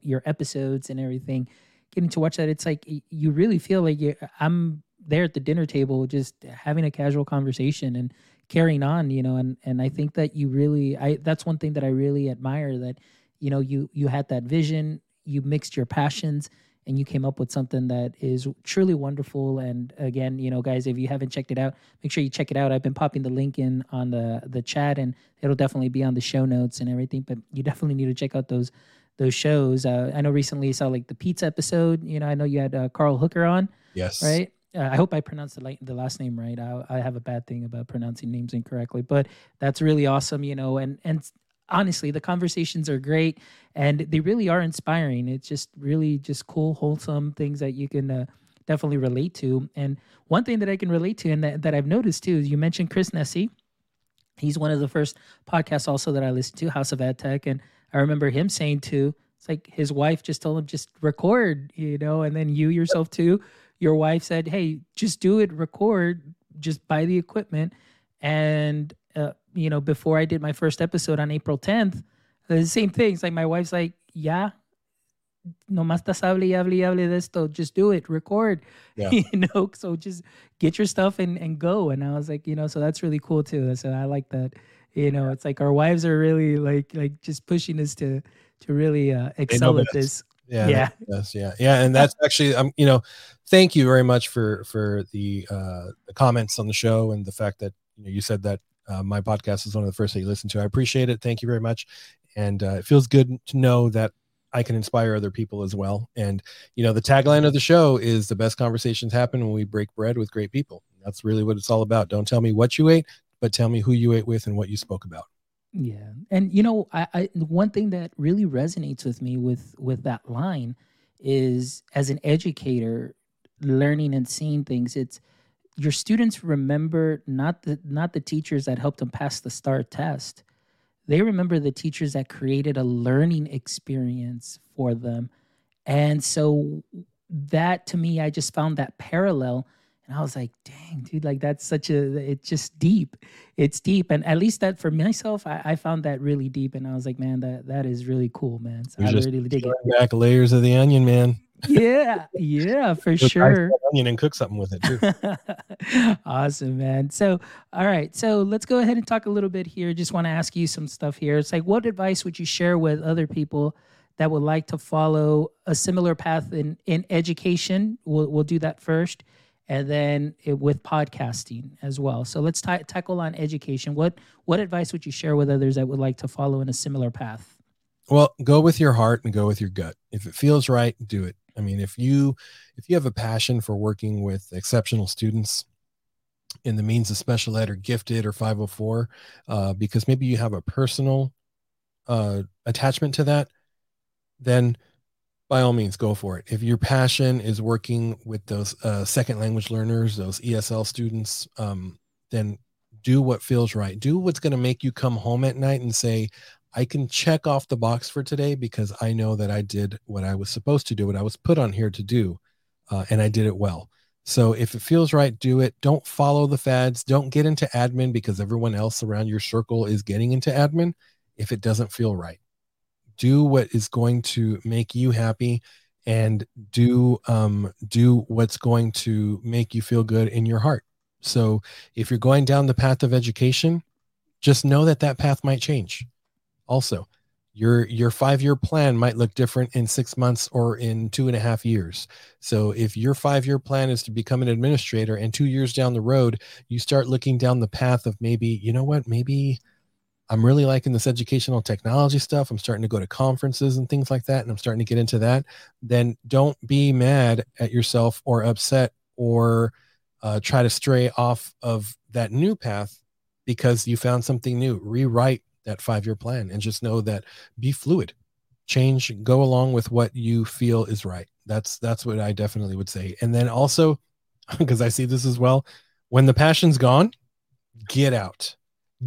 your episodes and everything. Getting to watch that, it's like you really feel like you. I'm there at the dinner table, just having a casual conversation and carrying on. You know, and and I think that you really, I that's one thing that I really admire. That you know you you had that vision, you mixed your passions and you came up with something that is truly wonderful. And again, you know, guys, if you haven't checked it out, make sure you check it out. I've been popping the link in on the the chat, and it'll definitely be on the show notes and everything. But you definitely need to check out those those shows. Uh, I know recently you saw like the pizza episode. You know, I know you had uh, Carl Hooker on. Yes. Right. Uh, I hope I pronounced the, la- the last name right. I, I have a bad thing about pronouncing names incorrectly, but that's really awesome. You know, and and honestly the conversations are great and they really are inspiring it's just really just cool wholesome things that you can uh, definitely relate to and one thing that i can relate to and that, that i've noticed too is you mentioned chris nesi he's one of the first podcasts also that i listened to house of ed tech and i remember him saying too it's like his wife just told him just record you know and then you yourself too your wife said hey just do it record just buy the equipment and uh, you know, before I did my first episode on April 10th, the same things. Like my wife's like, yeah, no más estás hable y hable y hable de esto. Just do it, record, yeah. you know. So just get your stuff and, and go. And I was like, you know, so that's really cool too. So I like that. You know, it's like our wives are really like like just pushing us to to really uh, excel at this. Yeah, yeah, yes, yeah, yeah, and that's actually, um, you know, thank you very much for for the uh, the comments on the show and the fact that you know you said that uh, my podcast is one of the first that you listen to. I appreciate it. Thank you very much. And uh, it feels good to know that I can inspire other people as well. And, you know, the tagline of the show is the best conversations happen when we break bread with great people. That's really what it's all about. Don't tell me what you ate, but tell me who you ate with and what you spoke about. Yeah. And, you know, I, I one thing that really resonates with me with with that line is as an educator learning and seeing things, it's your students remember not the not the teachers that helped them pass the STAAR test. They remember the teachers that created a learning experience for them. And so that to me, I just found that parallel. And I was like, dang, dude, like that's such a, it's just deep. It's deep. And at least that for myself, I, I found that really deep. And I was like, man, that that is really cool, man. So You're I really dig it. Back layers of the onion, man yeah, yeah, for sure. Onion and cook something with it too. awesome, man. So, all right, so let's go ahead and talk a little bit here. Just want to ask you some stuff here. It's like, what advice would you share with other people that would like to follow a similar path in in education? We'll we'll do that first, and then it, with podcasting as well. So let's t- tackle on education. What what advice would you share with others that would like to follow in a similar path? Well, go with your heart and go with your gut. If it feels right, do it. I mean, if you if you have a passion for working with exceptional students in the means of special ed or gifted or 504, uh, because maybe you have a personal uh, attachment to that, then by all means go for it. If your passion is working with those uh, second language learners, those ESL students, um, then do what feels right. Do what's going to make you come home at night and say, I can check off the box for today because I know that I did what I was supposed to do, what I was put on here to do, uh, and I did it well. So if it feels right, do it. Don't follow the fads. Don't get into admin because everyone else around your circle is getting into admin if it doesn't feel right. Do what is going to make you happy and do um, do what's going to make you feel good in your heart. So if you're going down the path of education, just know that that path might change also your your five year plan might look different in six months or in two and a half years so if your five year plan is to become an administrator and two years down the road you start looking down the path of maybe you know what maybe i'm really liking this educational technology stuff. I'm starting to go to conferences and things like that and i'm starting to get into that. Then don't be mad at yourself or upset or uh, try to stray off of that new path because you found something new. Rewrite that five year plan and just know that be fluid. Change go along with what you feel is right. That's that's what i definitely would say. And then also because i see this as well when the passion's gone get out.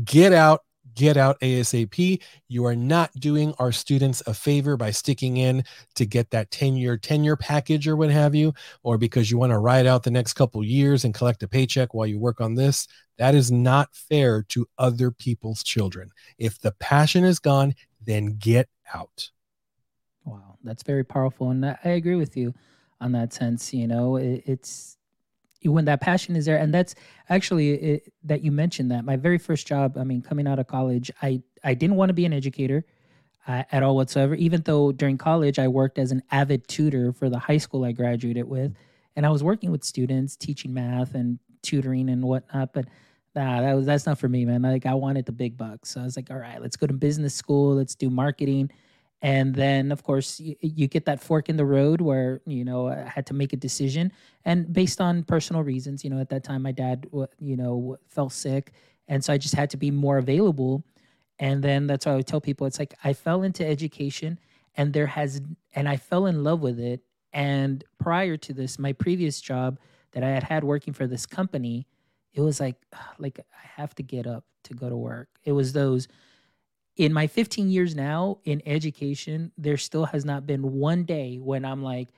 Get out get out ASAP. You are not doing our students a favor by sticking in to get that 10 year tenure package or what have you, or because you want to ride out the next couple years and collect a paycheck while you work on this. That is not fair to other people's children. If the passion is gone, then get out. Wow, that's very powerful. And I agree with you on that sense. You know, it, it's when that passion is there. And that's actually it, that you mentioned that my very first job i mean coming out of college i i didn't want to be an educator uh, at all whatsoever. Even though during college i worked as an avid tutor for the high school i graduated with. And i was working with students teaching math and tutoring and whatnot. But nah, that was that's not for me man. Like i wanted the big bucks. So i was like all right let's go to business school. Let's do marketing and then of course you, you, get that fork in the road where you know i had to make a decision. And based on personal reasons you know at that time my dad you know fell sick. And so i just had to be more available. And then that's why i would tell people it's like i fell into education and there has and i fell in love with it. And prior to this my previous job that i had had working for this company it was like like i have to get up to go to work. It was those in my 15 years now in education, there still has not been one day when I'm like,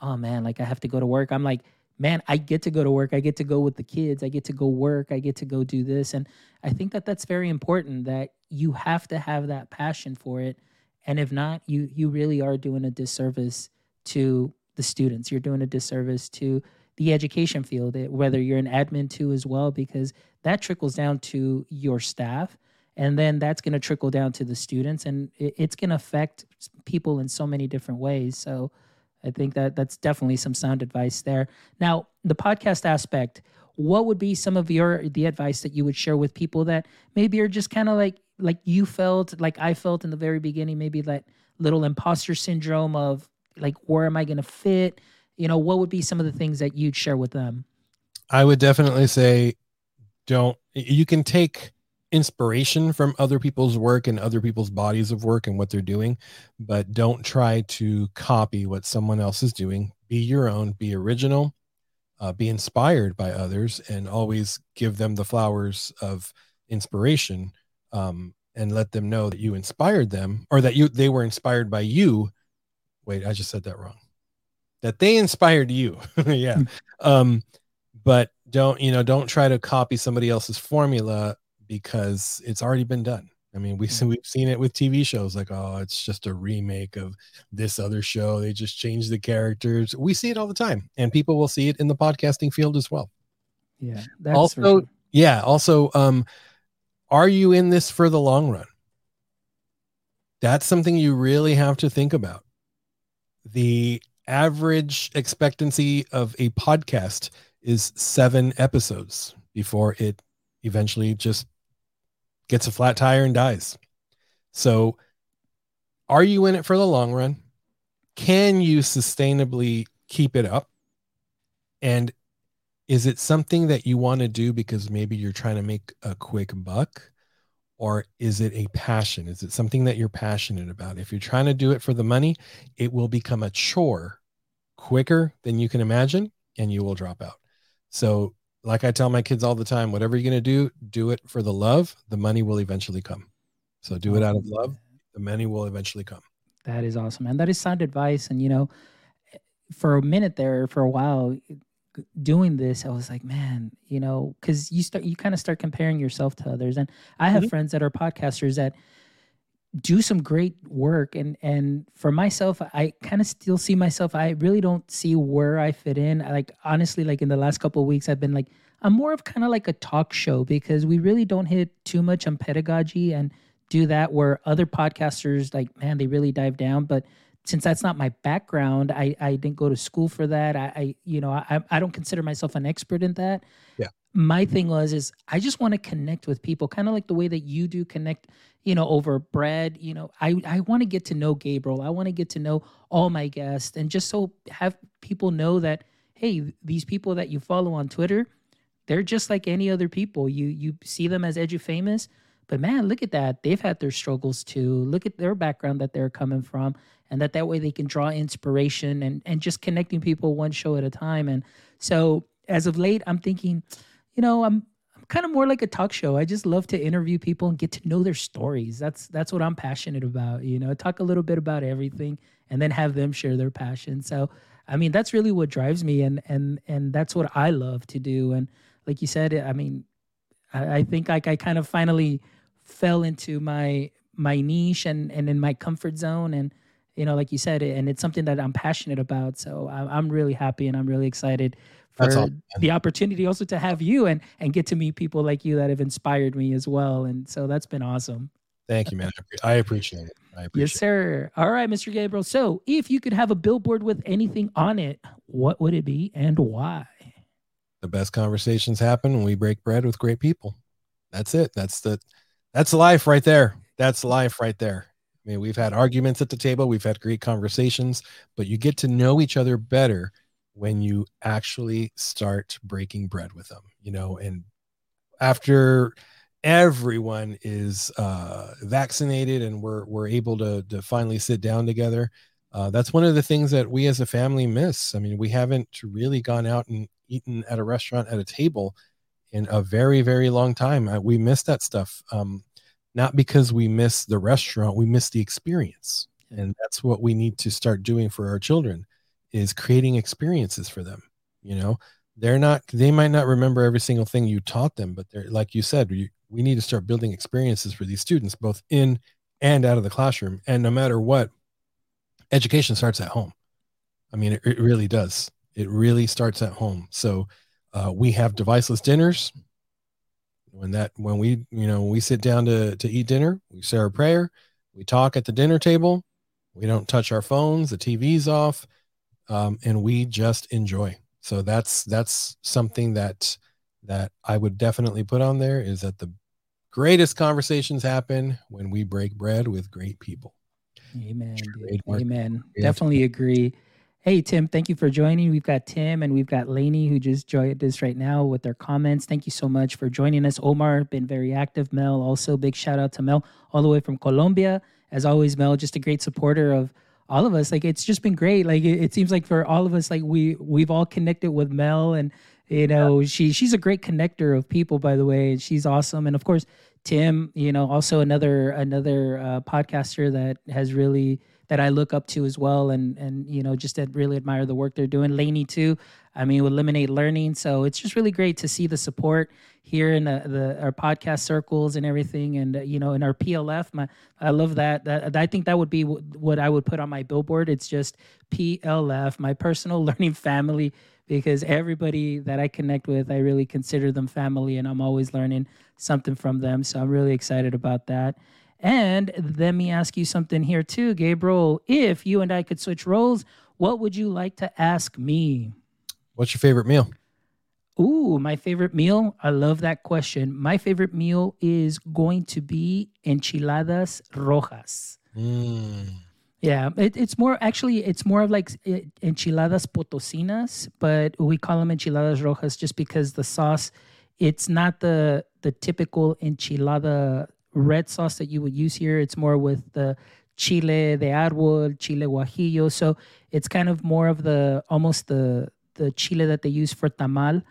oh man, like I have to go to work. I'm like, man, I get to go to work. I get to go with the kids. I get to go work. I get to go do this. And I think that that's very important that you have to have that passion for it. And if not, you you really are doing a disservice to the students. You're doing a disservice to the education field, whether you're an admin too as well, because that trickles down to your staff and then that's going to trickle down to the students and it's going to affect people in so many different ways. So i think that that's definitely some sound advice there. Now the podcast aspect what would be some of your the advice that you would share with people that maybe are just kind of like like you felt like i felt in the very beginning maybe that little imposter syndrome of like where am i going to fit? You know what would be some of the things that you'd share with them? I would definitely say don't you can take inspiration from other people's work and other people's bodies of work and what they're doing, but don't try to copy what someone else is doing. Be your own, be original, uh, be inspired by others, and always give them the flowers of inspiration um, and let them know that you inspired them or that you they were inspired by you. Wait, I just said that wrong. That they inspired you. yeah. Hmm. Um, but don't you know don't try to copy somebody else's formula because it's already been done. I mean, we, mm-hmm. we've seen it with TV shows like, oh, it's just a remake of this other show. They just changed the characters. We see it all the time, and people will see it in the podcasting field as well. Yeah. also, sure. yeah. Also, um, are you in this for the long run? That's something you really have to think about. The average expectancy of a podcast is seven episodes before it eventually just gets a flat tire and dies. So, are you in it for the long run? Can you sustainably keep it up? And is it something that you want to do because maybe you're trying to make a quick buck? Or is it a passion? Is it something that you're passionate about? If you're trying to do it for the money, it will become a chore quicker than you can imagine and you will drop out. So like I tell my kids all the time, whatever you're going to do, do it for the love. The money will eventually come. So do it out of love. The money will eventually come. That is awesome, and that is sound advice. And you know, for a minute there, for a while, doing this, I was like, man, you know, because you start, you kind of start comparing yourself to others. And I have mm-hmm. friends that are podcasters that do some great work. And and for myself i kind of still see myself i really don't see where i fit in. I, like honestly like in the last couple weeks i've been like i'm more of kind of like a talk show because we really don't hit too much on pedagogy and do that where other podcasters like man they really dive down. But since that's not my background i i didn't go to school for that. I, I you know I, I don't consider myself an expert in that. Yeah my thing was is i just want to connect with people kind of like the way that you do connect you know over bread you know i i want to get to know gabriel i want to get to know all my guests and just so have people know that hey these people that you follow on twitter they're just like any other people. You you see them as edufamous but man look at that. They've had their struggles too. Look at their background that they're coming from and that that way they can draw inspiration and and just connecting people one show at a time and so as of late i'm thinking you know, I'm I'm kind of more like a talk show. I just love to interview people and get to know their stories. That's that's what I'm passionate about. You know, talk a little bit about everything and then have them share their passion. So, I mean, that's really what drives me, and and and that's what I love to do. And like you said, I mean, I, I think like I kind of finally fell into my my niche and and in my comfort zone and you know like you said and it's something that i'm passionate about so i'm really happy and i'm really excited for the opportunity also to have you and and get to meet people like you that have inspired me as well. And so that's been awesome. Thank you, man. I appreciate it. I appreciate yes, sir. All right, Mr. Gabriel. So, if you could have a billboard with anything on it, what would it be and why? The best conversations happen when we break bread with great people. That's it. That's the that's life right there. That's life right there. I mean, we've had arguments at the table, we've had great conversations, but you get to know each other better when you actually start breaking bread with them, you know, and after everyone is uh, vaccinated and we're, we're able to, to finally sit down together, uh, that's one of the things that we as a family miss. I mean, we haven't really gone out and eaten at a restaurant at a table in a very, very long time. Uh, we miss that stuff. Um, not because we miss the restaurant, we miss the experience. And that's what we need to start doing for our children is creating experiences for them you know? They're not they might not remember every single thing you taught them but they're like you said we, we need to start building experiences for these students both in and out of the classroom. And no matter what education starts at home. I mean it, it really does. It really starts at home. So uh, we have deviceless dinners. When that when we you know we sit down to to eat dinner we say our prayer. We talk at the dinner table. We don't touch our phones the tv's off um, and we just enjoy. So that's that's something that that I would definitely put on there is that the greatest conversations happen when we break bread with great people. Amen. Amen. Definitely agree. Hey Tim, thank you for joining. We've got Tim and we've got Lainey who just joined us right now with their comments. Thank you so much for joining us. Omar been very active. Mel also big shout out to Mel all the way from Colombia. As always, Mel just a great supporter of all of us like it's just been great like it, it, seems like for all of us like we we've all connected with mel and you know yeah. she she's a great connector of people by the way and she's awesome and of course tim you know also another another uh, podcaster that has really that I look up to as well, and and you know just to really admire the work they're doing. Laney too. I mean, with Lemonade Learning, so it's just really great to see the support here in the, the our podcast circles and everything, and uh, you know in our PLF. My I love that. That I think that would be w- what I would put on my billboard. It's just PLF, my personal learning family because everybody that I connect with, I really consider them family and I'm always learning something from them. So I'm really excited about that. And let me ask you something here too, Gabriel. If you and I could switch roles, what would you like to ask me? What's your favorite meal? Ooh, my favorite meal. I love that question. My favorite meal is going to be enchiladas rojas. Mm. Yeah, it, it's more actually, it's more of like eh, enchiladas potosinas, but we call them enchiladas rojas just because the sauce, it's not the the typical enchilada red sauce that you would use here. It's more with the chile de árbol, chile guajillo. So it's kind of more of the almost the the chile that they use for tamal.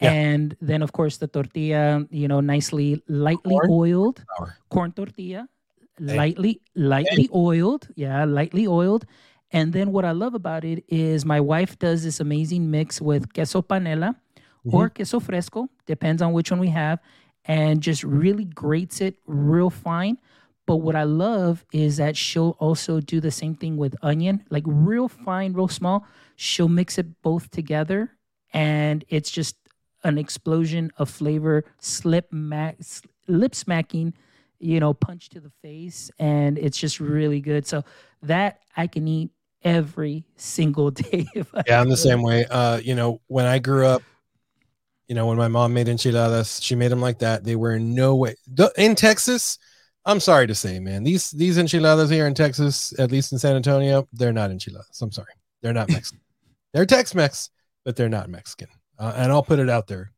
Yeah. And then of course the tortilla, you know, nicely lightly corn. oiled. Flour. Corn tortilla. Hey. Lightly, lightly hey. oiled. Yeah, lightly oiled. And then what I love about it is my wife does this amazing mix with queso panela mm-hmm. or queso fresco, depends on which one we have and just really grates it real fine. But what I love is that she'll also do the same thing with onion, like real fine, real small. She'll mix it both together, and it's just an explosion of flavor, slip ma- lip smacking, you know, punch to the face, and it's just really good. So that I can eat every single day. yeah, I'm the same way. Uh, you know, when I grew up, you know, when my mom made enchiladas, she made them like that. They were in no way in Texas. I'm sorry to say, man, these these enchiladas here in Texas, at least in San Antonio, they're not enchiladas. I'm sorry, they're not Mexican. they're Tex-Mex, but they're not Mexican. Uh, and I'll put it out there.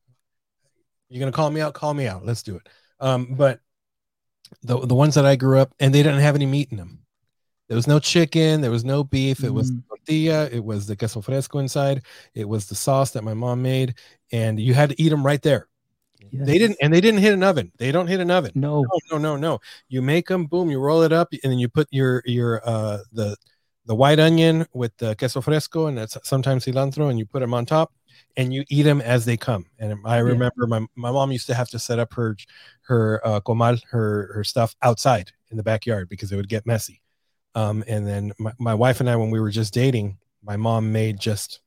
You're gonna call me out? Call me out. Let's do it. Um, but the the ones that I grew up, and they didn't have any meat in them. There was no chicken. There was no beef. It was mm. tortilla. It was the queso fresco inside. It was the sauce that my mom made, and you had to eat them right there. Yes. They didn't, and they didn't hit an oven. They don't hit an oven. No. no, no, no, no. You make them, boom, you roll it up, and then you put your your uh the the white onion with the queso fresco and that's sometimes cilantro, and you put them on top, and you eat them as they come. And I remember my my mom used to have to set up her her uh, comal, her her stuff outside in the backyard because it would get messy. Um, and then my, my wife and I, when we were just dating, my mom made just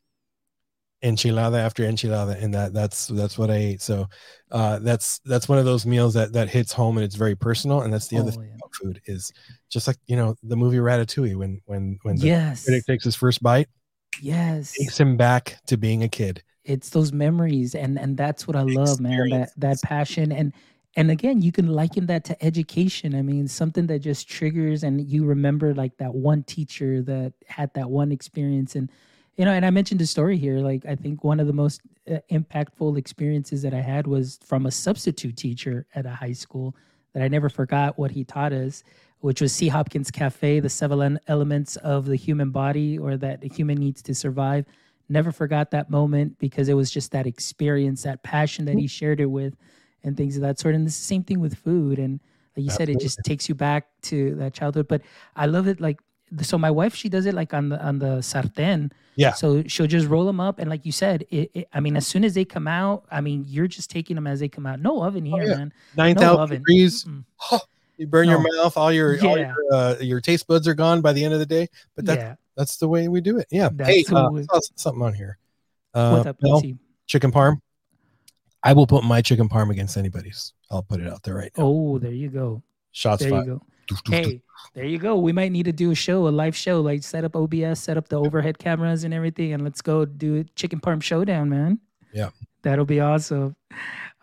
enchilada after enchilada and that that's that's what i ate. So uh that's that's one of those meals that that hits home and it's very personal and that's the other Oh, thing about food is just like you know the movie ratatouille when when when the Yes. critic takes his first bite Yes. takes him back to being a kid. It's those memories and and that's what i love man that that passion and and again you can liken that to education. I mean something that just triggers and you remember like that one teacher that had that one experience and you know and i mentioned a story here like i think one of the most uh, impactful experiences that i had was from a substitute teacher at a high school that i never forgot what he taught us which was c hopkins cafe the seven elements of the human body or that a human needs to survive never forgot that moment because it was just that experience, that passion that he shared it with, and things of that sort. And it's the same thing with food. And like you said, it just takes you back to that childhood. But I love it. Like so, my wife she does it like on the on the sartén. Yeah. So she'll just roll them up, and like you said, it, it, I mean, as soon as they come out, I mean, you're just taking them as they come out. No oven here, Oh, yeah. man. 9000 oven. degrees Mm-mm. you burn your mouth all your all your, uh, your taste buds are gone by the end of the day but that's yeah. that's the way we do it yeah That's hey uh, saw something on here uh What's up, Mel, chicken parm i will put my chicken parm against anybody's i'll put it out there right now Oh, there you go. shots There you fired go. Hey, there you go. We might need to do a show, a live show, like set up OBS, set up the overhead cameras and everything, and let's go do a chicken parm showdown, man. Yeah. That'll be awesome.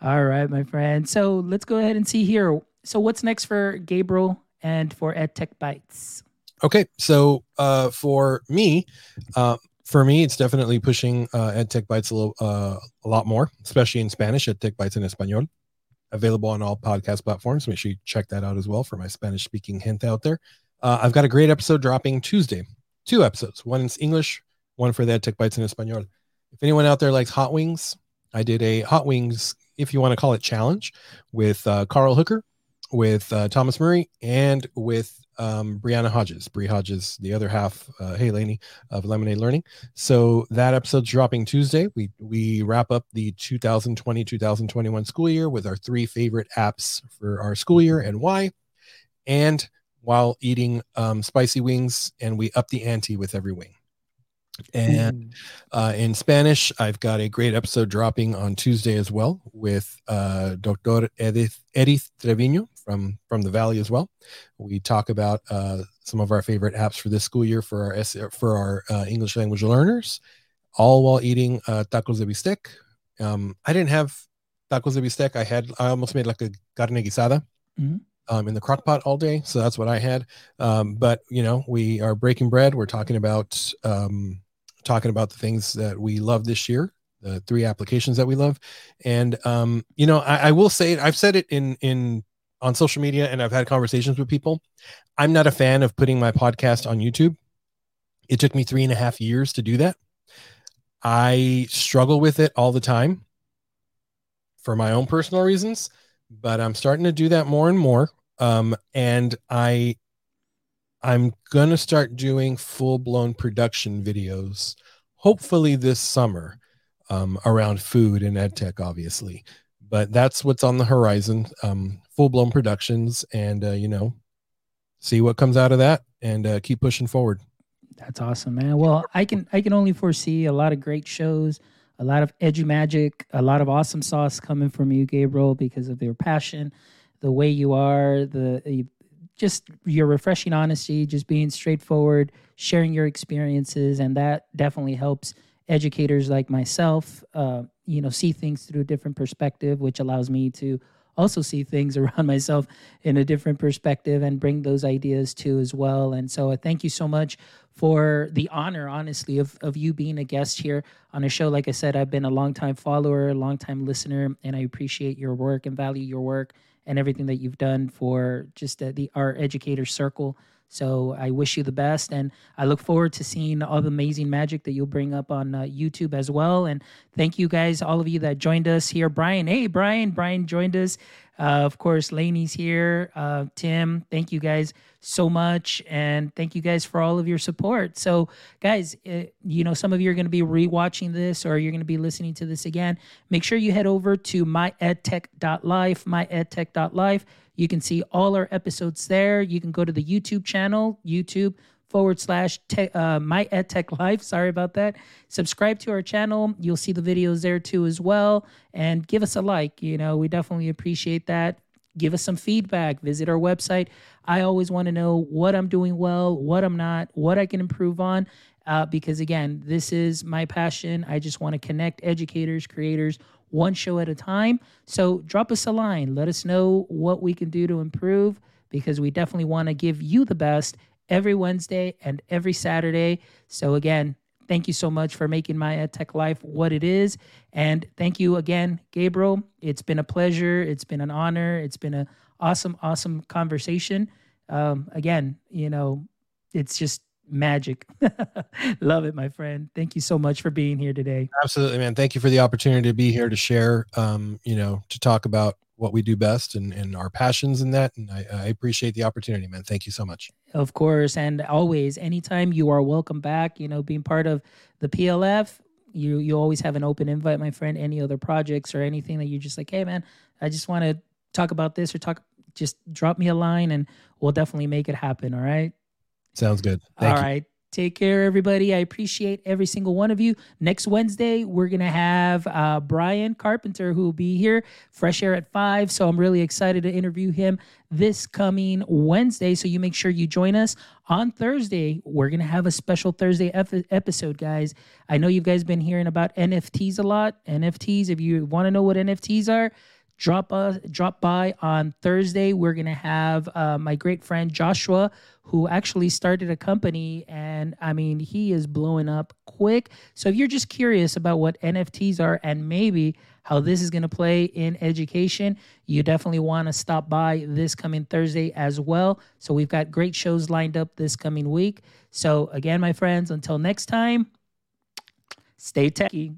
All right, my friend. So let's go ahead and see here. So what's next for Gabriel and for EdTech Bites? Okay, so uh, for me, uh, for me, it's definitely pushing uh, EdTech Bites a little, uh, a lot more, especially in Spanish. EdTech Bites en Español, available on all podcast platforms. Make sure you check that out as well for my Spanish-speaking hint out there. Uh, I've got a great episode dropping Tuesday. Two episodes, one in English, one for the EdTech Bites en Español. If anyone out there likes hot wings, I did a hot wings, if you want to call it challenge, with uh, Carl Hooker, with uh, Thomas Murray, and with um, Brianna Hodges, Brie Hodges, the other half, uh, hey Laney of Lemonade Learning. So that episode's dropping Tuesday. We we wrap up the 2020-2021 school year with our three favorite apps for our school year and why. And while eating um, spicy wings, and we up the ante with every wing. And uh, in Spanish, I've got a great episode dropping on Tuesday as well with uh, Dr. Edith, Edith Trevino from from the Valley as well. We talk about uh, some of our favorite apps for this school year for our for our uh, English language learners, all while eating uh, tacos de bistec. Um, I didn't have tacos de bistec. I had I almost made like a carne guisada. Mhm. Um, in the crock pot all day, so that's what I had. Um, but you know, we are breaking bread. We're talking about um, talking about the things that we love this year, the three applications that we love. And um, you know, I, I will say it, I've said it in in on social media and I've had conversations with people. I'm not a fan of putting my podcast on YouTube. It took me three and a half years to do that. I struggle with it all the time for my own personal reasons, but I'm starting to do that more and more. Um, and I I'm gonna start doing full blown production videos, hopefully this summer, um, around food and ed tech, obviously. But that's what's on the horizon. Um, full blown productions, and uh, you know, see what comes out of that, and uh, keep pushing forward. That's awesome, man. Well, I can I can only foresee a lot of great shows, a lot of edgy magic, a lot of awesome sauce coming from you, Gabriel, because of your passion, the way you are, the you- just your refreshing honesty, just being straightforward, sharing your experiences, and that definitely helps educators like myself, uh, you know, see things through a different perspective, which allows me to also see things around myself in a different perspective and bring those ideas too as well. And so I thank you so much for the honor, honestly, of, of you being a guest here on a show. Like I said, I've been a longtime follower, a longtime listener, and I appreciate your work and value your work and everything that you've done for just uh, the our educator circle. So I wish you the best, and I look forward to seeing all the amazing magic that you'll bring up on uh, YouTube as well. And thank you guys, all of you that joined us here. Brian, hey Brian, Brian joined us. Uh, of course, Laney's here. Uh, Tim, thank you guys so much, and thank you guys for all of your support. So, guys, uh, you know some of you are going to be rewatching this, or you're going to be listening to this again. Make sure you head over to myedtech.life, myedtech.life you can see all our episodes there. You can go to the YouTube channel, YouTube forward slash te- uh, my life. Sorry about that. Subscribe to our channel. You'll see the videos there too as well. And give us a like you know we definitely appreciate that. Give us some feedback. Visit our website. I always want to know what i'm doing well what i'm not what i can improve on. Uh, because again this is my passion. I just want to connect educators creators one show at a time. So drop us a line. Let us know what we can do to improve because we definitely want to give you the best every Wednesday and every Saturday. So again, thank you so much for making my EdTech life what it is. And thank you again, Gabriel. It's been a pleasure. It's been an honor. It's been an awesome, awesome conversation. Um, again, you know, it's just magic. Love it, my friend. Thank you so much for being here today. Absolutely, man. Thank you for the opportunity to be here to share, um, you know, to talk about what we do best and, and our passions in that. And I, I appreciate the opportunity, man. Thank you so much. Of course. And always, anytime you are welcome back, you know, being part of the PLF, you you always have an open invite, my friend. Any other projects or anything that you're just like, hey man, I just want to talk about this or talk just drop me a line and we'll definitely make it happen. All right. Sounds good. Thank All you. right. Take care, everybody. I appreciate every single one of you. Next Wednesday, we're going to have uh, Brian Carpenter, who will be here, fresh air at five. So I'm really excited to interview him this coming Wednesday. So you make sure you join us on Thursday. We're going to have a special Thursday ep- episode, guys. I know you guys been hearing about NFTs a lot. NFTs, if you want to know what NFTs are, drop us drop by on Thursday. We're gonna have uh, my great friend Joshua, who actually started a company, and I mean he is blowing up quick. So if you're just curious about what NFTs are and maybe how this is gonna play in education, you definitely want to stop by this coming Thursday as well. So we've got great shows lined up this coming week. So again, my friends, until next time, stay techy.